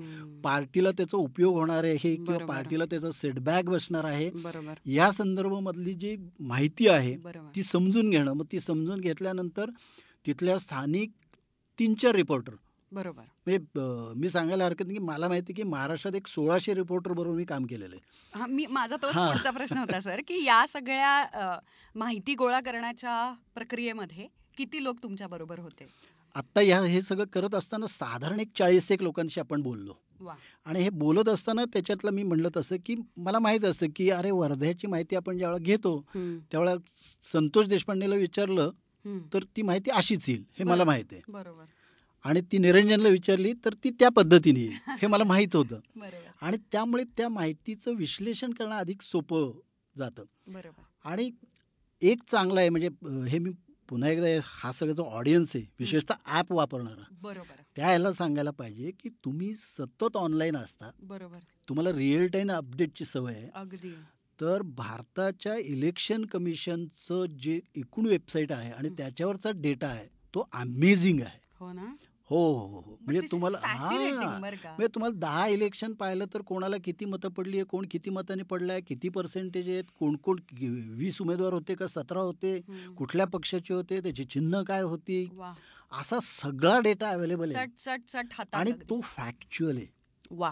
पार्टीला त्याचा उपयोग होणार आहे किंवा. पार्टीला त्याचा सेटबॅक बसणार आहे? या संदर्भामधली जी माहिती आहे ती समजून घेणं. मग ती समजून घेतल्यानंतर तिथल्या स्थानिक तीन चार रिपोर्टर बरोबर. म्हणजे मी सांगायला हरकत नाही की मला माहिती की महाराष्ट्रात एक सोळाशे रिपोर्टर बरोबर मी काम केलेलं आहे. हा मी माझा तोच हा. पुढचा प्रश्न होता सर की या सगळ्या माहिती गोळा करण्याच्या प्रक्रियेमध्ये किती लोक तुमच्या बरोबर होते? आत्ता ह्या हे सगळं करत असताना साधारण एक चाळीस एक लोकांशी आपण बोललो. आणि हे बोलत असताना त्याच्यातलं मी म्हणलं तसं की मला माहीत असतं की अरे वर्ध्याची माहिती आपण ज्यावेळेला घेतो त्यावेळेला संतोष देशपांडेला विचारलं. तर ती माहिती अशीच येईल हे. मला माहिती आहे. बरोबर. आणि ती निरंजनला विचारली तर ती त्या पद्धतीने येईल. हे मला माहीत होतं. आणि त्यामुळे त्या माहितीचं विश्लेषण करणं अधिक सोपं जातं. आणि एक चांगलं आहे म्हणजे हे मी पुन्हा एकदा हा सगळा जो ऑडियन्स आहे विशेषतः ॲप वापरणारा. ह्याला सांगायला पाहिजे की तुम्ही सतत ऑनलाईन असता. बरोबर. तुम्हाला रिअल टाईम अपडेटची सवय आहे. अगदी. तर भारताच्या इलेक्शन कमिशनचं जे एकूण वेबसाईट आहे आणि. त्याच्यावरचा डेटा आहे तो अमेझिंग आहे. हो ना? हो हो हो म्हणजे तुम्हाला हां. बरं का. म्हणजे तुम्हाला दहा इलेक्शन पाहिलं तर कोणाला किती मतं पडली आहे कोण किती मतांनी पडलं आहे किती पर्सेंटेज आहेत कोण कोण कि- वीस उमेदवार होते का सतरा होते हम्म. कुठल्या पक्षाचे होते त्याची चिन्ह काय होती असा सगळा डेटा अवेलेबल आहे हातात आणि अगदी. तो फॅक्च्युअल आहे वा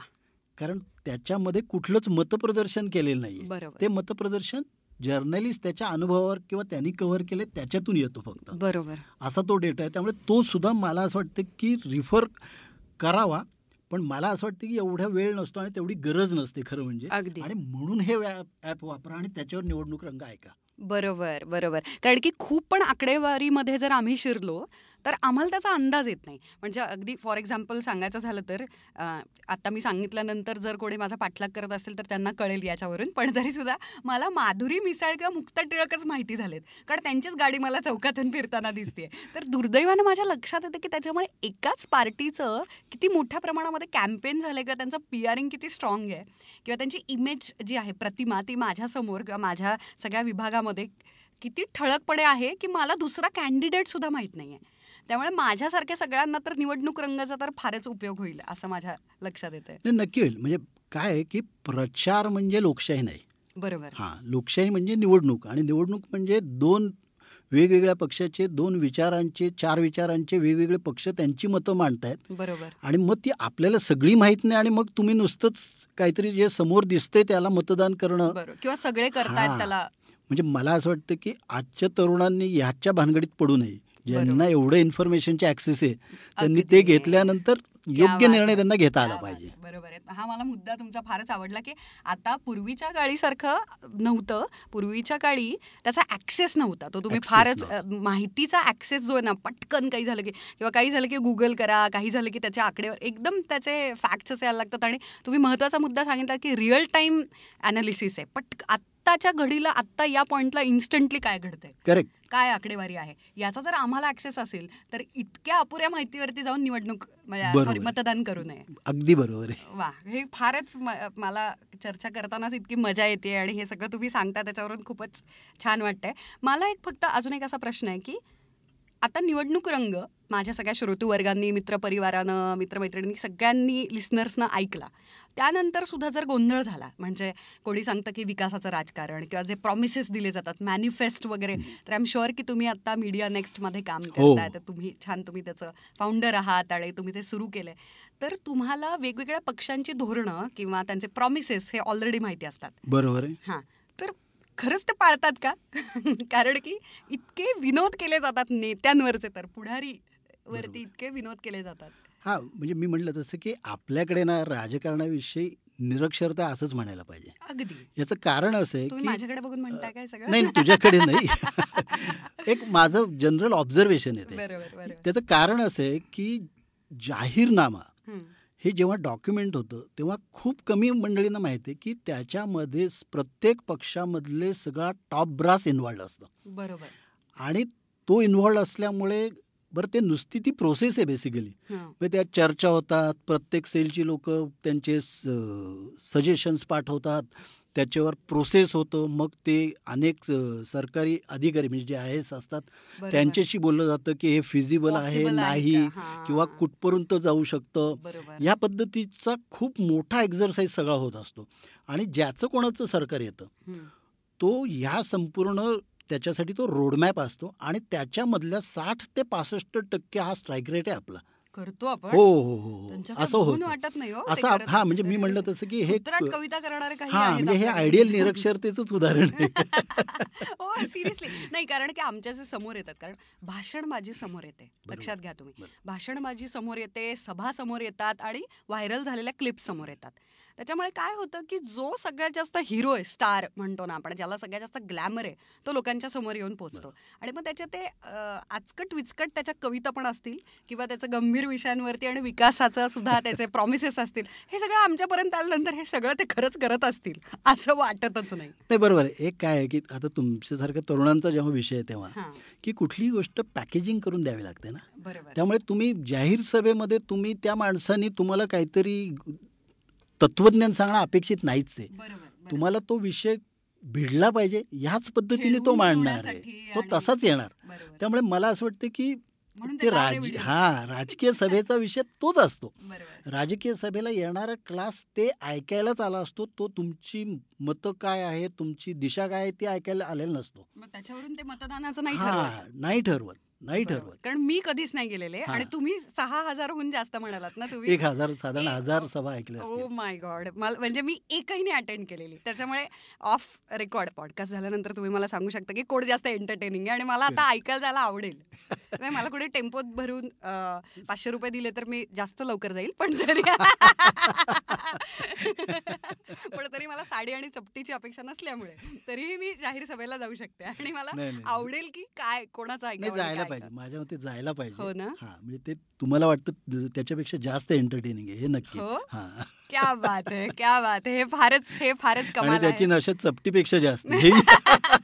कारण त्याच्यामध्ये कुठलंच मतप्रदर्शन केलेलं नाहीये बरोबर ते मतप्रदर्शन जर्नलिस्ट त्याच्या अनुभवावर किंवा त्यांनी कव्हर केले त्याच्यातून येतो फक्त. बरोबर. असा तो डेटा आहे. त्यामुळे तो सुद्धा मला असं वाटतं की रिफर करावा पण मला असं वाटतं की एवढा वेळ नसतो आणि तेवढी गरज नसते खरं म्हणजे. अगदी. आणि म्हणून हे ॲप वापरा आणि त्याच्यावर निवडणूक रंग ऐका. बरोबर बरोबर. कारण की खूप पण आकडेवारीमध्ये जर आम्ही शिरलो तर आम्हाला त्याचा अंदाज येत नाही. म्हणजे अगदी फॉर एक्झाम्पल सांगायचं झालं तर आत्ता आता मी सांगितल्यानंतर जर कोणी माझा पाठलाग करत असेल तर त्यांना कळेल याच्यावरून. पण तरीसुद्धा मला माधुरी मिसाळ किंवा मुक्ता टिळकच माहिती झालेत. कारण त्यांचीच गाडी मला चौकातून फिरताना दिसते तर दुर्दैवानं माझ्या लक्षात येतं की त्याच्यामुळे एकाच पार्टीचं किती मोठ्या प्रमाणामध्ये कॅम्पेन झालं किंवा त्यांचं पी किती स्ट्रॉंग आहे किंवा त्यांची इमेज जी आहे प्रतिमा ती माझ्यासमोर किंवा माझ्या सगळ्या विभागामध्ये किती ठळकपणे आहे की मला दुसरा कॅन्डिडेट सुद्धा माहीत नाही आहे त्यामुळे माझ्यासारख्या सगळ्यांना तर निवडणूक रंगाचा तर फारच उपयोग होईल असं माझ्या लक्षात नाही नक्की होईल. म्हणजे काय आहे की प्रचार म्हणजे लोकशाही नाही. बरोबर. हां लोकशाही म्हणजे निवडणूक आणि निवडणूक म्हणजे दोन वेगवेगळ्या पक्षाचे दोन विचारांचे चार विचारांचे वेगवेगळे पक्ष त्यांची मतं मांडतायत. बरोबर. आणि मग ती आपल्याला सगळी माहीत नाही आणि मग तुम्ही नुसतंच काहीतरी जे समोर दिसतंय त्याला मतदान करणं. किंवा सगळे करतायत. त्याला. म्हणजे मला असं वाटतं की आजच्या तरुणांनी ह्याच्या भानगडीत पडू नये. ज्यांना एवढं इन्फॉर्मेशनचे ॲक्सेस आहे त्यांनी. ते घेतल्यानंतर योग्य निर्णय. त्यांना घेता आला पाहिजे. बरोबर आहे. हा मला मुद्दा तुमचा फारच आवडला की आता पूर्वीच्या काळीसारखं नव्हतं. पूर्वीच्या काळी त्याचा ऍक्सेस नव्हता. तो तुम्ही फारच माहितीचा ऍक्सेस जो आहे ना पटकन काही झालं की किंवा काही झालं की गुगल करा काही झालं की त्याच्या आकडेवर एकदम त्याचे फॅक्ट्स असे यायला लागतात. आणि तुम्ही महत्त्वाचा मुद्दा सांगितला की रिअल टाइम अनालिसिस आहे. पट आत्ताच्या घडीला आत्ता या पॉइंटला इन्स्टंटली काय घडतंय? करेक्ट काय आकडेवारी आहे? याचा जर आम्हाला ऍक्सेस असेल तर इतक्या अपुऱ्या माहितीवरती जाऊन निवडणूक. सॉरी मतदान करू नये. अगदी बरोबर आहे. वा हे फारच मला चर्चा करतानाच इतकी मजा येते आणि हे सगळं तुम्ही सांगता त्याच्यावरून खूपच छान वाटतंय. मला एक फक्त अजून एक असा प्रश्न आहे की आता निवडणूक रंग माझ्या सगळ्या श्रोतूवर्गांनी मित्रपरिवारानं मित्रमैत्रिणी सगळ्यांनी लिस्नर्सनं ऐकला. त्यानंतर सुद्धा जर गोंधळ झाला म्हणजे कोणी सांगतं की विकासाचं राजकारण किंवा जे प्रॉमिसेस दिले जातात मॅनिफेस्ट वगैरे तर आय एम शुअर की तुम्ही आता मीडिया नेक्स्टमध्ये काम हो. करताय. तर तुम्ही छान तुम्ही त्याचं फाउंडर आहात आणि तुम्ही ते सुरू केलंय. तर तुम्हाला वेगवेगळ्या पक्षांची धोरणं किंवा त्यांचे प्रॉमिसेस हे ऑलरेडी माहिती असतात. बरोबर हां. तर खरंच ते पाळतात का? कारण की इतके विनोद केले जातात नेत्यांवरचे तर पुढारी. वरती इतके विनोद केले जातात. हा म्हणजे मी म्हटलं तसं की आपल्याकडे ना राजकारणाविषयी निरक्षरता असंच म्हणायला पाहिजे. अगदी. याचं कारण असं आहे तुम्ही की माझ्याकडे बघून म्हणताय काय सगळं? नाही नाही, तुझ्याकडे नाही. एक माझं जनरल ऑब्झर्वेशन आहे ते. बरोबर त्याचं कारण असं आहे की जाहीरनामा हे. जेव्हा डॉक्युमेंट होतं तेव्हा खूप कमी मंडळींना माहिती आहे की त्याच्यामध्ये स- प्रत्येक पक्षामधले सगळा टॉप ब्रास इन्व्हॉल्ड असतं. बरोबर. आणि तो इन्व्हॉल्ड असल्यामुळे बरं ते नुसती ती प्रोसेस आहे बेसिकली त्यात चर्चा होतात प्रत्येक सेलची लोक त्यांचे सजेशन्स पाठवतात त्याच्यावर प्रोसेस होतं. मग ते अनेक सरकारी अधिकारी म्हणजे जे आय एस असतात. त्यांच्याशी बोललं जातं की हे फिजिबल आहे नाही किंवा कुठपर्यंत जाऊ शकतं. या पद्धतीचा खूप मोठा एक्झरसाईज सगळा होत असतो. आणि ज्याचं कोणाचं सरकार येतं तो ह्या संपूर्ण त्याच्यासाठी तो रोडमॅप असतो आणि त्याच्यामधल्या साठ ते पासष्ट टक्के हा स्ट्राईक रेट आहे आपला. करतो आपण. हो हो हो हो. असं होतं. वाटत नाही हो असं हा म्हणजे मी. म्हणलं तसं की हे कविता करणारे काही हा म्हणजे हे. आयडियल निरक्षरतेचंच उदाहरण आहे. हो सिरियसली नाही कारण की आमच्या जे समोर येतात कारण भाषणबाजी समोर येते. लक्षात घ्या तुम्ही. बरोबर. भाषणबाजी समोर येते सभा समोर येतात आणि व्हायरल झालेल्या क्लिप समोर येतात. त्याच्यामुळे काय होतं की जो सगळ्यात जास्त हिरो आहे स्टार म्हणतो ना आपण ज्याला सगळ्यात जास्त ग्लॅमर आहे तो लोकांच्या समोर येऊन पोहोचतो आणि मग त्याच्या ते आचकट विचकट त्याच्या कविता पण असतील किंवा त्याचं गंभीर विषयांवरती आणि विकासाचं सुद्धा त्याचे प्रॉमिसेस असतील हे सगळं आमच्यापर्यंत आल्यानंतर हे सगळं ते खरंच करत असतील असं वाटतच नाही. नाही बरोबर एक काय आहे की आता तुमच्यासारख्या तरुणांचा जेव्हा विषय आहे तेव्हा की कुठलीही गोष्ट पॅकेजिंग करून द्यावी लागते ना. बरोबर. त्यामुळे तुम्ही जाहीर सभेमध्ये तुम्ही त्या माणसानी तुम्हाला काहीतरी तत्वज्ञान सांगणं अपेक्षित नाहीच आहे. तुम्हाला तो विषय भिडला पाहिजे ह्याच पद्धतीने तो मांडणार आहे. तो तसाच येणार. त्यामुळे मला असं वाटतं की ते राज. हा राजकीय सभेचा विषय तोच असतो. राजकीय सभेला येणारा क्लास ते ऐकायलाच आला असतो. तो तुमची मतं काय आहे तुमची दिशा काय आहे ती ऐकायला आलेला नसतो. त्याच्यावरून ते मतदानाचं नाही ठरवत. नाही ठरवत. कारण मी कधीच नाही गेलेले. आणि तुम्ही सहा हजारहून जास्त म्हणालात ना तुम्ही. एक हजार साधारण हजार सभा ऐकल्या ओ माय गॉड मला म्हणजे मी एकही नाही अटेंड केलेली. त्याच्यामुळे ऑफ रेकॉर्ड पॉडकास्ट झाल्यानंतर तुम्ही मला सांगू शकता की कोण जास्त एंटरटेनिंग आहे आणि मला आता ऐकायला जायला आवडेल. म्हणजे मला कुठे टेम्पोत भरून पाचशे रुपये दिले तर मी जास्त लवकर जाईल पण तरी पण तरी मला साडी आणि चपटीची अपेक्षा नसल्यामुळे तरीही मी जाहीर सभेला जाऊ शकते. आणि मला नाही नाही आवडेल की काय कोणाचं नाही आणि जायला पाहिजे. माझ्या मते जायला पाहिजे. हो ना? हा म्हणजे ते तुम्हाला वाटतं त्याच्यापेक्षा जास्त एंटरटेनिंग आहे हे नक्की. हो? हा. क्या बात आहे क्या बात आहे. हे फारच हे फारच कमाल त्याची नशा चपटीपेक्षा जास्त.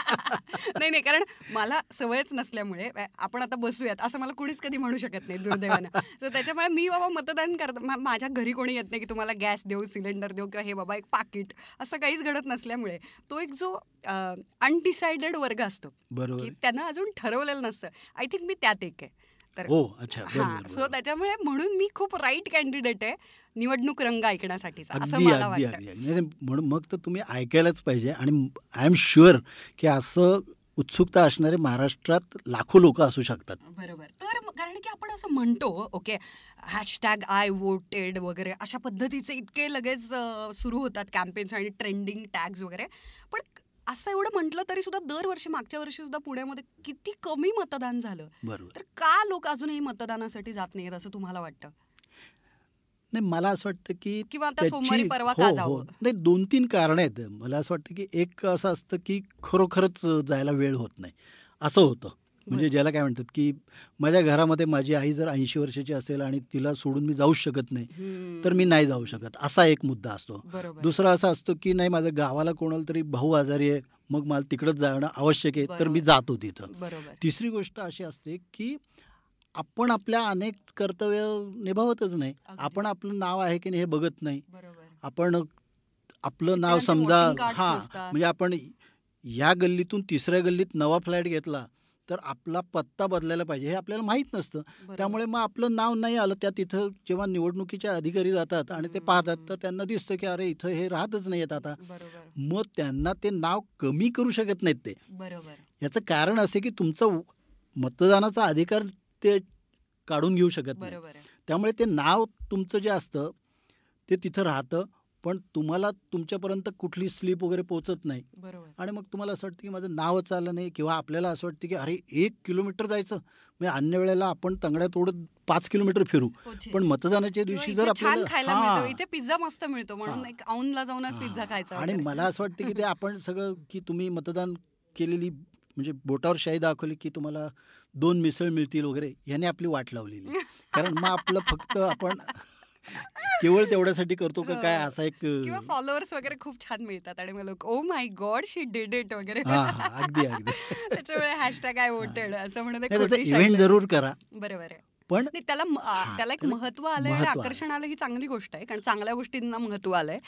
नाही नाही कारण मला सवयच नसल्यामुळे आपण आता बसूयात असं मला कुणीच कधी म्हणू शकत नाही दुर्दैवानं. सो त्याच्यामुळे मी बाबा मतदान करत माझ्या घरी कोणी येत नाही की तुम्हाला गॅस देऊ सिलेंडर देऊ किंवा हे बाबा एक पाकिट असं काहीच घडत नसल्यामुळे तो एक जो अनडिसाइडेड वर्ग असतो बरोबर. की त्यांना अजून ठरवलेलं नसतं. आय थिंक मी त्यात एक आहे. तर हो अच्छा हा सो. त्याच्यामुळे म्हणून मी खूप राईट कॅन्डिडेट आहे निवडणूक रंग नाही, म्हणून मग तर तुम्ही ऐकायलाच पाहिजे आणि आय एम शुअर की असं उत्सुकता असणारे महाराष्ट्रात लाखो लोक असू शकतात. बरोबर. तर कारण की आपण असं म्हणतो ओके हॅशटॅग आय वोटेड वगैरे अशा पद्धतीचे इतके लगेच सुरू होतात कॅम्पेन्स आणि ट्रेंडिंग टॅग्स वगैरे. पण असं एवढं म्हटलं तरी सुद्धा दरवर्षी मागच्या वर्षी सुद्धा पुण्यामध्ये किती कमी मतदान झालं. बरोबर. तर का लोक अजूनही मतदानासाठी जात नाहीत असं तुम्हाला वाटतं? नाही मला असं वाटतं की किंवा आता त्याची- परवा हो का हो. जावं? नाही दोन तीन कारण आहेत. मला असं वाटतं की एक असं असतं की खरोखरच जायला वेळ होत नाही. असं होतं. म्हणजे बरं. ज्याला काय म्हणतात की माझ्या घरामध्ये माझी आई जर ऐंशी वर्षाची असेल आणि तिला सोडून मी जाऊच शकत नाही तर मी नाही जाऊ शकत. असा एक मुद्दा असतो. बरोबर. दुसरा असा असतो की नाही माझ्या गावाला कोणाला तरी भाऊ आजारी आहे मग मला तिकडंच जाणं आवश्यक आहे तर मी बरोबर. जातो तिथं. बरोबर. तिसरी गोष्ट अशी असते की आपण आपल्या अनेक कर्तव्य निभावतच नाही अगदी. आपण आपलं नाव आहे की नाही हे बघत नाही बरोबर आपण आपलं नाव समजा हा नसतात. म्हणजे आपण या गल्लीतून तिसऱ्या गल्लीत नवा फ्लॅट घेतला तर आपला पत्ता बदलायला पाहिजे हे आपल्याला माहीत नसतं बरोबर. त्यामुळे मग आपलं नाव नाही आलं त्या तिथं जेव्हा निवडणुकीचे अधिकारी जातात आणि ते पाहतात हम्म. तर त्यांना दिसतं की अरे इथं हे राहतच नाही आहेत आता बरोबर मग त्यांना ते नाव कमी करू शकत नाहीत ते बरोबर याचं कारण असे की तुमचा मतदानाचा अधिकार ते काढून घेऊ शकत नाही त्यामुळे ते नाव तुमचं जे असतं ते तिथं राहतं पण तुम्हाला तुमच्यापर्यंत कुठली स्लिप वगैरे पोचत नाही बरोबर आणि मग तुम्हाला असं वाटतं की माझं नावच आलं नाही किंवा आपल्याला असं वाटतं की अरे एक किलोमीटर जायचं म्हणजे अन्य वेळेला आपण तंगड्यात ओढत पाच किलोमीटर फिरू पण. मतदानाच्या दिवशी जर हां. इथे पिझ्झा मस्त मिळतो म्हणून जाऊनच पिझ्झा. खायचा आणि. मला असं वाटतं की ते आपण सगळं की तुम्ही मतदान केलेली म्हणजे बोटावर शाही दाखवली की तुम्हाला दोन मिसळ मिळतील वगैरे ह्याने आपली वाट लावलेली. कारण मग आपलं फक्त आपण केवळ तेवढ्यासाठी करतो का काय. असा एक फॉलोअर्स वगैरे खूप छान मिळतात आणि मग लोक ओ my god she did it वगैरे. अगदी अगदी. त्याच्यामुळे हॅशटॅग आय वोटेड असं खोटी इव्हेंट. जरूर करा. बरोबर आहे. पण त्याला त्याला एक महत्त्व आलंय आणि आकर्षण आलं ही चांगली गोष्ट आहे. कारण चांगल्या गोष्टींना महत्त्व आलंय.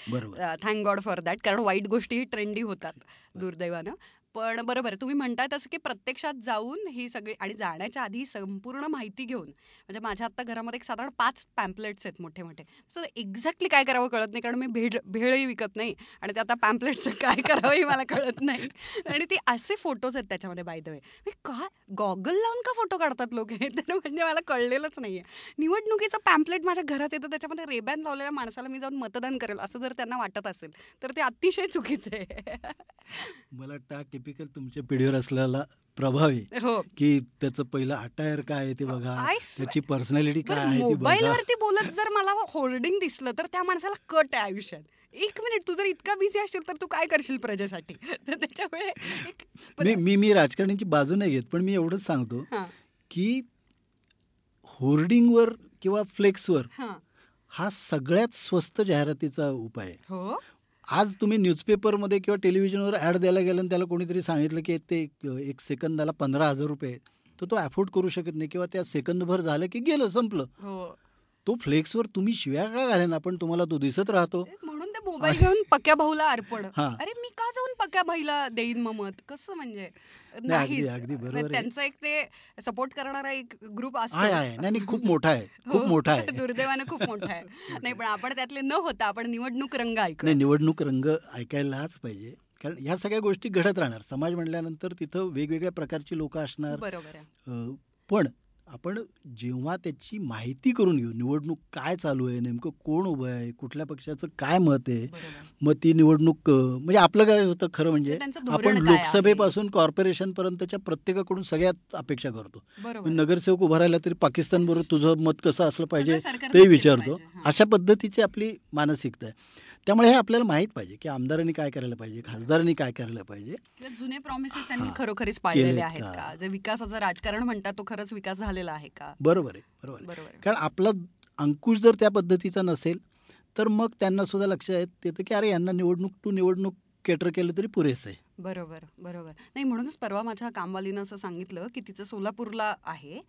थँक गॉड फॉर दॅट कारण वाईट गोष्टीही ट्रेंडी होतात दुर्दैवानं. पण बरोबर आहे, तुम्ही म्हणताय तसं की प्रत्यक्षात जाऊन ही सगळी आणि जाण्याच्या आधी संपूर्ण माहिती घेऊन म्हणजे माझ्या आता घरामध्ये एक साधारण पाच पॅम्पलेट्स आहेत मोठे मोठे तर एक्झॅक्टली काय करावं कळत नाही कारण मी भेळ भेळही विकत नाही आणि ते आता पॅम्पलेट्सचं काय करावंही मला कळत नाही. आणि ते असे फोटोज आहेत त्याच्यामध्ये बाय द वे काय गॉगल लावून का फोटो काढतात लोक? हे तर म्हणजे मला कळलेलंच नाहीये. निवडणुकीचं पॅम्पलेट माझ्या घरात येतं त्याच्यामध्ये रेबॅन लावलेल्या माणसाला मी जाऊन मतदान करेल असं जर त्यांना वाटत असेल तर ते अतिशय चुकीचं आहे. मला वाटतं टिपिकल तुमच्या पिढीवर असलेला प्रभाव आहे हो. की त्याचं पहिलं अटायर काय आहे ते बघा. त्याची पर्सनॅलिटी काय आहे मोबाईल वरती बोलत जर मला होल्डिंग दिसलं तर त्या माणसाला कट आहे आयुष्यात. एक मिनिट तू जर इतका बिझी असशील तर तू काय करशील प्रजेसाठी? तर त्याच्यामुळे मी मी मी राजकारण्यांची बाजू नाही घेत पण मी एवढंच सांगतो की होर्डिंगवर किंवा फ्लेक्सवर हां. हा सगळ्यात स्वस्त जाहिरातीचा उपाय हो? आज तुम्ही न्यूजपेपरमध्ये किंवा टेलिव्हिजनवर ॲड द्यायला गेलं आणि त्याला कोणीतरी सांगितलं की ते एक- सेकंदाला पंधरा हजार रुपये तर तो अफोर्ड करू शकत नाही किंवा त्या सेकंदभर झालं की गेलं संपलं. हो. तो फ्लेक्सवर तुम्ही शिव्या का घालेना? पण तुम्हाला तो दिसत राहतो. म्हणून ते मोबाईल घेऊन पक्या भाऊला अर्पण. अरे पक्या बाईला देईन मग मत. कसं म्हणजे? नाहीच. अगदी बरोबर. त्यांचं एक ते सपोर्ट करणारा एक ग्रुप असतो नाही नाही, खूप मोठा आहे. हो, खूप मोठा आहे. दुर्दैवानं खूप मोठा आहे. नाही पण आपण त्यातले न होता आपण निवडणूक रंग ऐकू नाही निवडणूक रंग ऐकायलाच पाहिजे. कारण ह्या सगळ्या गोष्टी घडत राहणार. समाज म्हणल्यानंतर तिथं वेगवेगळ्या प्रकारची लोक असणार. बरोबर पण आपण जेव्हा त्याची माहिती करून घेऊ निवडणूक काय चालू आहे नेमकं कोण उभं आहे कुठल्या पक्षाचं काय मत आहे मग ती निवडणूक म्हणजे आपलं काय होतं खरं म्हणजे आपण? लोकसभेपासून कॉर्पोरेशन पर्यंतच्या प्रत्येकाकडून सगळ्यात अपेक्षा करतो. नगरसेवक उभा राहिला तरी पाकिस्तान बरोबर तुझं मत कसं असलं पाहिजे ते विचारतो. अशा पद्धतीची आपली मानसिकता आहे. त्यामुळे हे आपल्याला माहीत पाहिजे की आमदारांनी काय करायला पाहिजे खासदारांनी काय करायला पाहिजे जुने प्रॉमिसेस त्यांनी. खरोखरीच पाळलेले आहेत का? जे विकासाचं राजकारण म्हणतात तो खरंच विकास झालेला आहे का बरोबर आहे बरोबर आहे बरोबर आहे. कारण आपला अंकुश जर त्या पद्धतीचा नसेल तर मग त्यांना सुद्धा लक्षात येतं की अरे यांना निवडणूक टू निवडणूक केटर केलं तरी पुरेसं आहे. बरोबर बरोबर. नाही म्हणूनच परवा माझ्या कामवालीनं असं सांगितलं की तिचं सोलापूरला आहे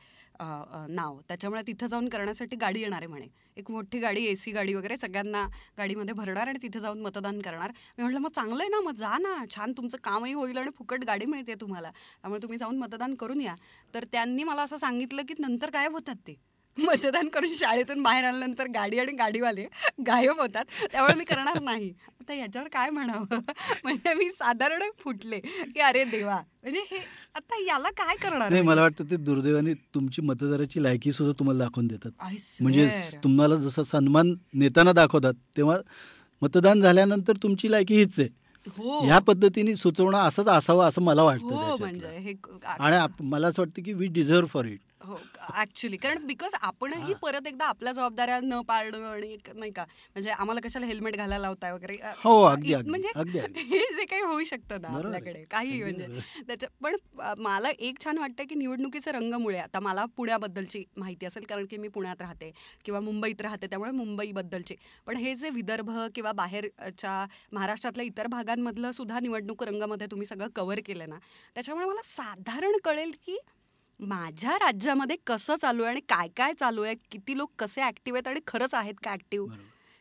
नाव. त्याच्यामुळे तिथं जाऊन करण्यासाठी गाडी येणार आहे म्हणे. एक मोठी गाडी ए सी गाडी वगैरे सगळ्यांना गाडीमध्ये भरणार आणि तिथे जाऊन मतदान करणार. मी म्हटलं मग चांगलं आहे ना मग जा ना. छान तुमचं कामही होईल आणि फुकट गाडी मिळते तुम्हाला. त्यामुळे तुम्ही जाऊन मतदान करून या. तर त्यांनी मला असं सांगितलं की नंतर गायब होतात ते. मतदान करून शाळेतून बाहेर आल्यानंतर गाडी आणि गाडीवाले गायब होतात. त्यामुळे मी करणार नाही. आता याच्यावर काय म्हणावं? म्हणजे मी साधारण फुटले की अरे देवा. म्हणजे हे आता याला काय करणार नाही? मला वाटतं ते दुर्दैवाने तुमची मतदाराची लायकी सुद्धा तुम्हाला दाखवून देतात. म्हणजे. तुम्हाला जसा सन्मान नेताना दाखवतात तेव्हा मतदान झाल्यानंतर तुमची लायकी हीच आहे. हो. ह्या पद्धतीने सुचवणं असंच असावं असं मला वाटतं हो. म्हणजे आणि मला असं वाटतं की वी डिझर्व फॉर इट हो ऍक्च्युली कारण बिकॉज आपणही हां. परत एकदा आपल्या जबाबदाऱ्या न पाळणं आणि नाही का म्हणजे आम्हाला कशाला हेल्मेट घालायला लावताय वगैरे हो अगदी म्हणजे हे जे काही होऊ शकतं ना. आपल्याकडे काही म्हणजे. त्याच्या पण मला एक छान वाटतं की निवडणुकीचे रंगमुळे आता मला पुण्याबद्दलची माहिती असेल कारण की मी पुण्यात राहते किंवा मुंबईत राहते त्यामुळे मुंबईबद्दलची पण हे जे विदर्भ किंवा बाहेरच्या महाराष्ट्रातल्या इतर भागांमधलं सुद्धा निवडणूक रंगामध्ये तुम्ही सगळं कव्हर केलं ना त्याच्यामुळे मला साधारण कळेल की माझ्या राज्यामध्ये कसं चालू आहे आणि काय काय चालू आहे? किती लोक कसे ॲक्टिव्ह आहेत आणि खरंच आहेत का बरोबर.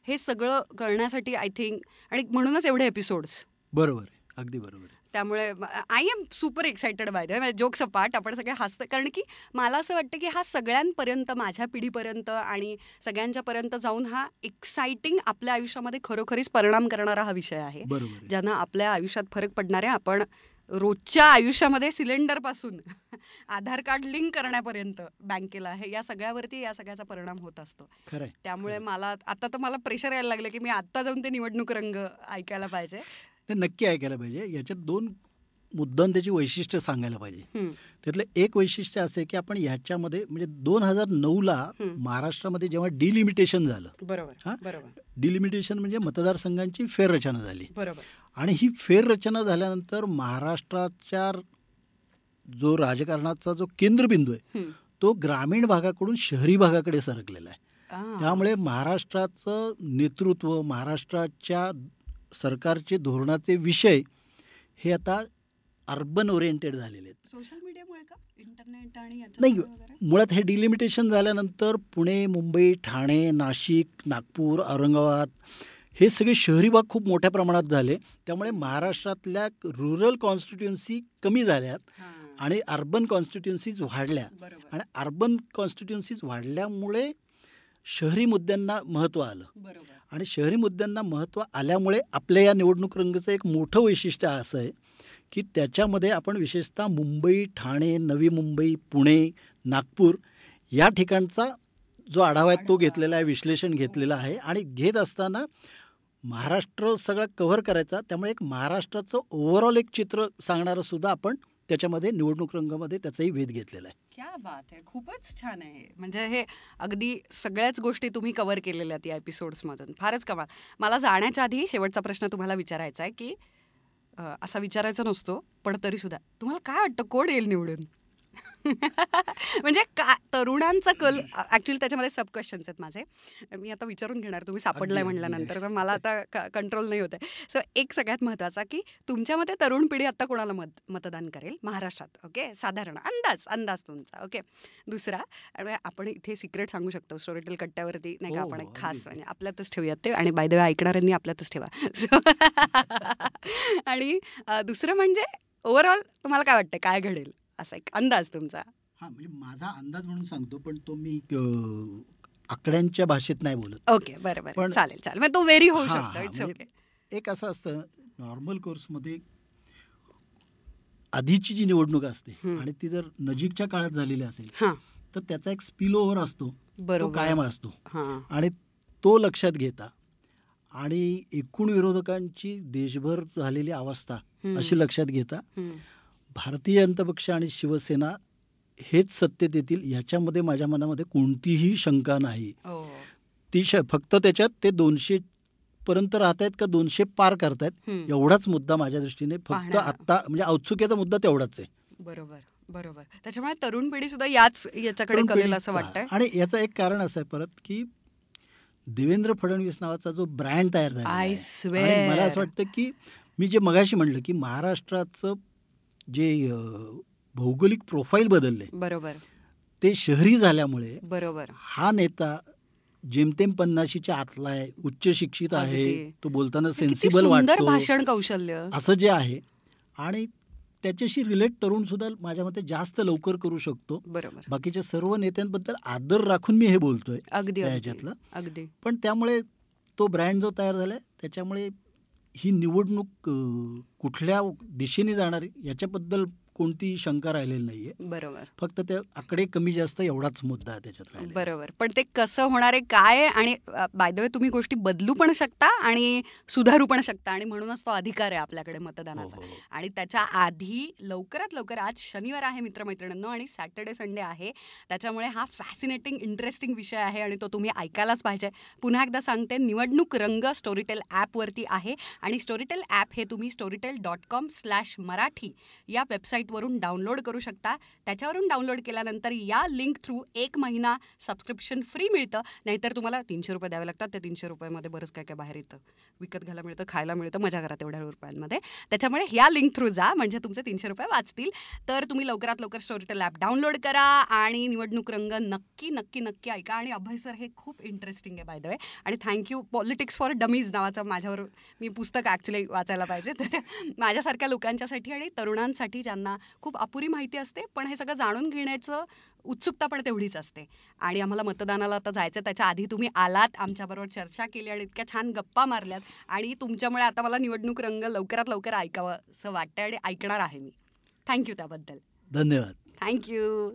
हे सगळं कळण्यासाठी आय थिंक आणि म्हणूनच एवढे एपिसोड्स बरोबर अगदी बरोबर त्यामुळे I am super excited by the joke सपाट आपण सगळे हसतं कारण की मला असं वाटतं की हा सगळ्यांपर्यंत माझ्या पिढीपर्यंत आणि सगळ्यांच्यापर्यंत जाऊन हा एक्साइटिंग आपल्या आयुष्यामध्ये खरोखरीच परिणाम करणारा हा विषय आहे. ज्यांना आपल्या आयुष्यात फरक पडणार आहे. आपण रोजच्या आयुष्यामध्ये सिलेंडरपासून आधार कार्ड लिंक करण्यापर्यंत बँकेला हे या सगळ्यावरती या सगळ्याचा परिणाम होत असतो. त्यामुळे मला आता तर मला प्रेशर यायला लागलं की मी आत्ता जाऊन ते निवडणूक रंग ऐकायला पाहिजे. ते नक्की ऐकायला पाहिजे. याच्यात दोन मुद्दाम त्याची वैशिष्ट्य सांगायला पाहिजे. त्यातलं एक वैशिष्ट्य असं की आपण ह्याच्यामध्ये म्हणजे दोन हजार नऊला हम्म. महाराष्ट्रामध्ये जेव्हा डिलिमिटेशन झालं. बरोबर? बरोबर. डिलिमिटेशन म्हणजे मतदारसंघांची फेररचना झाली. बरोबर. आणि ही फेररचना झाल्यानंतर महाराष्ट्राच्या जो राजकारणाचा जो केंद्रबिंदू आहे. तो ग्रामीण भागाकडून शहरी भागाकडे सरकलेला आहे. त्यामुळे महाराष्ट्राचं नेतृत्व महाराष्ट्राच्या सरकारचे धोरणाचे विषय हे आता अर्बन ओरिएंटेड झालेले आहेत सोशल मीडियामुळे का इंटरनेट आणि नाही? मुळात हे डिलिमिटेशन झाल्यानंतर पुणे मुंबई ठाणे नाशिक नागपूर औरंगाबाद हे सगळे शहरी भाग खूप मोठ्या प्रमाणात झाले. त्यामुळे महाराष्ट्रातल्या रुरल कॉन्स्टिट्युन्सी कमी झाल्यात हा. आणि अर्बन कॉन्स्टिट्युन्सीज वाढल्या. आणि अर्बन कॉन्स्टिट्युन्सीज वाढल्यामुळे शहरी मुद्द्यांना महत्त्व आलं. आणि शहरी मुद्द्यांना महत्त्व आल्यामुळे आपल्या या निवडणूक रंगाचं एक मोठं वैशिष्ट्य असं आहे की त्याच्यामध्ये आपण विशेषतः मुंबई ठाणे नवी मुंबई पुणे नागपूर या ठिकाणचा जो आढावा आहे तो. घेतलेला आहे विश्लेषण घेतलेलं आहे आणि घेत असताना महाराष्ट्र सगळा कव्हर करायचा. त्यामुळे एक महाराष्ट्राचं ओव्हरऑल एक चित्र सांगणारं सुद्धा आपण त्याच्यामध्ये निवडणूक रंगामध्ये त्याचाही वेध घेतलेला आहे. क्या बात आहे. खूपच छान आहे. म्हणजे हे अगदी सगळ्याच गोष्टी तुम्ही कव्हर केलेल्या आहेत या एपिसोड्समधून फारच कमाल. मला जाण्याच्या आधी शेवटचा प्रश्न तुम्हाला विचारायचा आहे की असा विचारायचा नसतो पण तरी सुद्धा तुम्हाला काय वाटतं कोण येईल निवडून? म्हणजे का तरुणांचा कल ऍक्च्युली त्याच्यामध्ये सब क्वेश्चन्स आहेत माझे. मी आता विचारून घेणार तुम्ही सापडलाय अगदी, म्हणल्यानंतर तर मला आता कंट्रोल नाही होत आहे. सो एक सगळ्यात महत्त्वाचा की तुमच्या मते तरुण पिढी आता कोणाला मत मतदान करेल? महाराष्ट्रात ओके साधारण अंदाज अंदाज तुमचा ओके दुसरा आपण इथे सिक्रेट सांगू शकतो स्टोरीटेल कट्ट्यावरती नाही का हो, आपण हो, एक खास. म्हणजे आपल्यातच ठेवूयात ते आणि बाय द वे ऐकणाऱ्यांनी आपल्यातच ठेवा. आणि दुसरं म्हणजे ओव्हरऑल तुम्हाला काय वाटतं काय घडेल? असा एक अंदाज तुमचा. हा म्हणजे माझा अंदाज म्हणून सांगतो पण तो मी आकड्यांच्या भाषेत नाही बोलत. ओके बरं बरं. पण- चालेल चालेल. मग तो व्हेरी होऊ हा, शकतो. इट्स म्हणजे ओके एक असं असतं नॉर्मल कोर्समध्ये आधीची जी निवडणूक असते. आणि ती जर नजीकच्या काळात झालेली असेल हां. तर त्याचा एक स्पिल ओव्हर असतो बरोबर. कायम असतो. आणि तो लक्षात घेता. आणि एकूण विरोधकांची देशभर झालेली अवस्था. अशी लक्षात घेता. भारतीय जनता पक्ष आणि शिवसेना हेच सत्तेत येतील याच्यामध्ये माझ्या मनामध्ये कोणतीही शंका नाही. हो. ती श फक्त त्याच्यात ते दोनशे पर्यंत राहत आहेत का दोनशे पार करतायत. एवढाच मुद्दा माझ्या दृष्टीने फक्त. आत्ता म्हणजे औत्सुक्याचा मुद्दा तेवढाच आहे. बरोबर बरोबर. त्याच्यामुळे तरुण पिढी सुद्धा याच याच्याकडे कलेल असं. वाटतंय. आणि याचं एक कारण असं आहे परत की देवेंद्र फडणवीस नावाचा जो ब्रँड तयार झाला मला असं वाटतं की मी जे मगाशी म्हणलं की महाराष्ट्राचं जे भौगोलिक प्रोफाईल बदलले. बरोबर. ते शहरी झाल्यामुळे बरोबर. हा नेता जेमतेम पन्नाशीच्या आतला आहे उच्च शिक्षित आहे. तो बोलताना किती सेन्सिबल सुंदर वाटतो. भाषण कौशल्य. असं जे आहे आणि त्याच्याशी रिलेट तरुण सुद्धा माझ्या मते जास्त लवकर करू शकतो. बरोबर. बाकीच्या सर्व नेत्यांबद्दल आदर राखून मी हे बोलतोय अगदी ह्याच्यातलं. अगदी. पण त्यामुळे तो ब्रँड जो तयार झालाय त्याच्यामुळे ही निवडणूक कुठल्या दिशेने जाणार आहे याच्याबद्दल कोणतीही शंका राहिलेली नाहीये. बरोबर. फक्त ते आकडे कमी जास्त एवढाच मुद्दा आहे त्याच्यात. बरोबर. पण ते कसं होणार आहे काय आणि बाय द वे तुम्ही गोष्टी बदलू पण शकता आणि सुधारू पण शकता आणि म्हणूनच तो अधिकार आहे आपल्याकडे हो, मतदानाचा. हो, हो. आणि त्याच्या आधी लवकरात लवकर आज शनिवार आहे मित्रमैत्रिणींनो आणि सॅटर्डे संडे आहे. त्याच्यामुळे हा फॅसिनेटिंग इंटरेस्टिंग विषय आहे आणि तो तुम्ही ऐकायलाच पाहिजे. पुन्हा एकदा सांगते निवडणूक रंग स्टोरीटेल ॲपवरती आहे आणि स्टोरीटेल ॲप हे तुम्ही Storytel dot com slash Marathi या वेबसाईटवरून डाउनलोड करू शकता. त्याच्यावरून डाउनलोड केल्यानंतर या लिंक थ्रू एक महिना सबस्क्रिप्शन फ्री मिळतं. नाहीतर तुम्हाला तीनशे रुपये द्यावे लागतात. त्या तीनशे रुपयामध्ये बरंच काय काय बाहेर येतं. विकत घ्यायला मिळतं खायला मिळतं मजा करा तेवढ्या रुपयांमध्ये. त्याच्यामुळे ह्या लिंक थ्रू जा म्हणजे तुमचे तीनशे रुपये वाचतील. तर तुम्ही लवकरात लवकर स्टोरीटेल ॲप डाउनलोड करा आणि निवडणूक रंग नक्की नक्की नक्की ऐका. आणि अभय सर हे खूप इंटरेस्टिंग आहे बाय द वे आणि थँक्यू पॉलिटिक्स फॉर डमीज नावाचं माझ्यावर मी पुस्तक ॲक्च्युली वाचायला पाहिजे. तर माझ्यासारख्या लोकांच्यासाठी आणि तरुणांसाठी ज्यांना खूप अपुरी माहिती असते पण हे सगळं जाणून घेण्याचं उत्सुकता पण तेवढीच असते. आणि आम्हाला मतदानाला आता जायचं त्याच्या आधी तुम्ही आलात आमच्याबरोबर चर्चा केली आणि इतक्या छान गप्पा मारल्यात. आणि तुमच्यामुळे आता मला निवडणूक रंग लवकरात लवकर ऐकावं असं वाटतंय आणि ऐकणार आहे मी. थँक्यू त्याबद्दल. धन्यवाद. थँक्यू